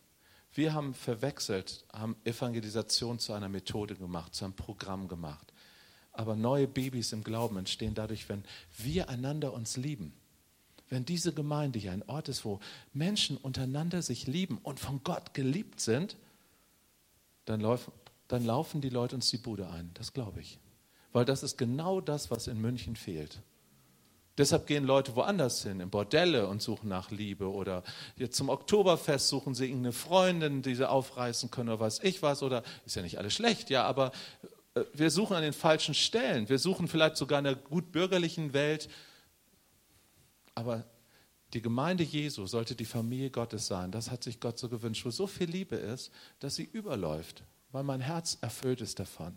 Wir haben verwechselt, haben Evangelisation zu einer Methode gemacht, zu einem Programm gemacht. Aber neue Babys im Glauben entstehen dadurch, wenn wir einander uns lieben. Wenn diese Gemeinde hier ein Ort ist, wo Menschen untereinander sich lieben und von Gott geliebt sind, dann, lauf, dann laufen die Leute uns die Bude ein. Das glaube ich. Weil das ist genau das, was in München fehlt. Deshalb gehen Leute woanders hin, in Bordelle und suchen nach Liebe oder jetzt zum Oktoberfest suchen sie irgendeine Freundin, die sie aufreißen können oder was ich was oder ist ja nicht alles schlecht, ja, aber äh, wir suchen an den falschen Stellen. Wir suchen vielleicht sogar in einer gut bürgerlichen Welt, aber die Gemeinde Jesu sollte die Familie Gottes sein. Das hat sich Gott so gewünscht, wo so viel Liebe ist, dass sie überläuft, weil mein Herz erfüllt ist davon.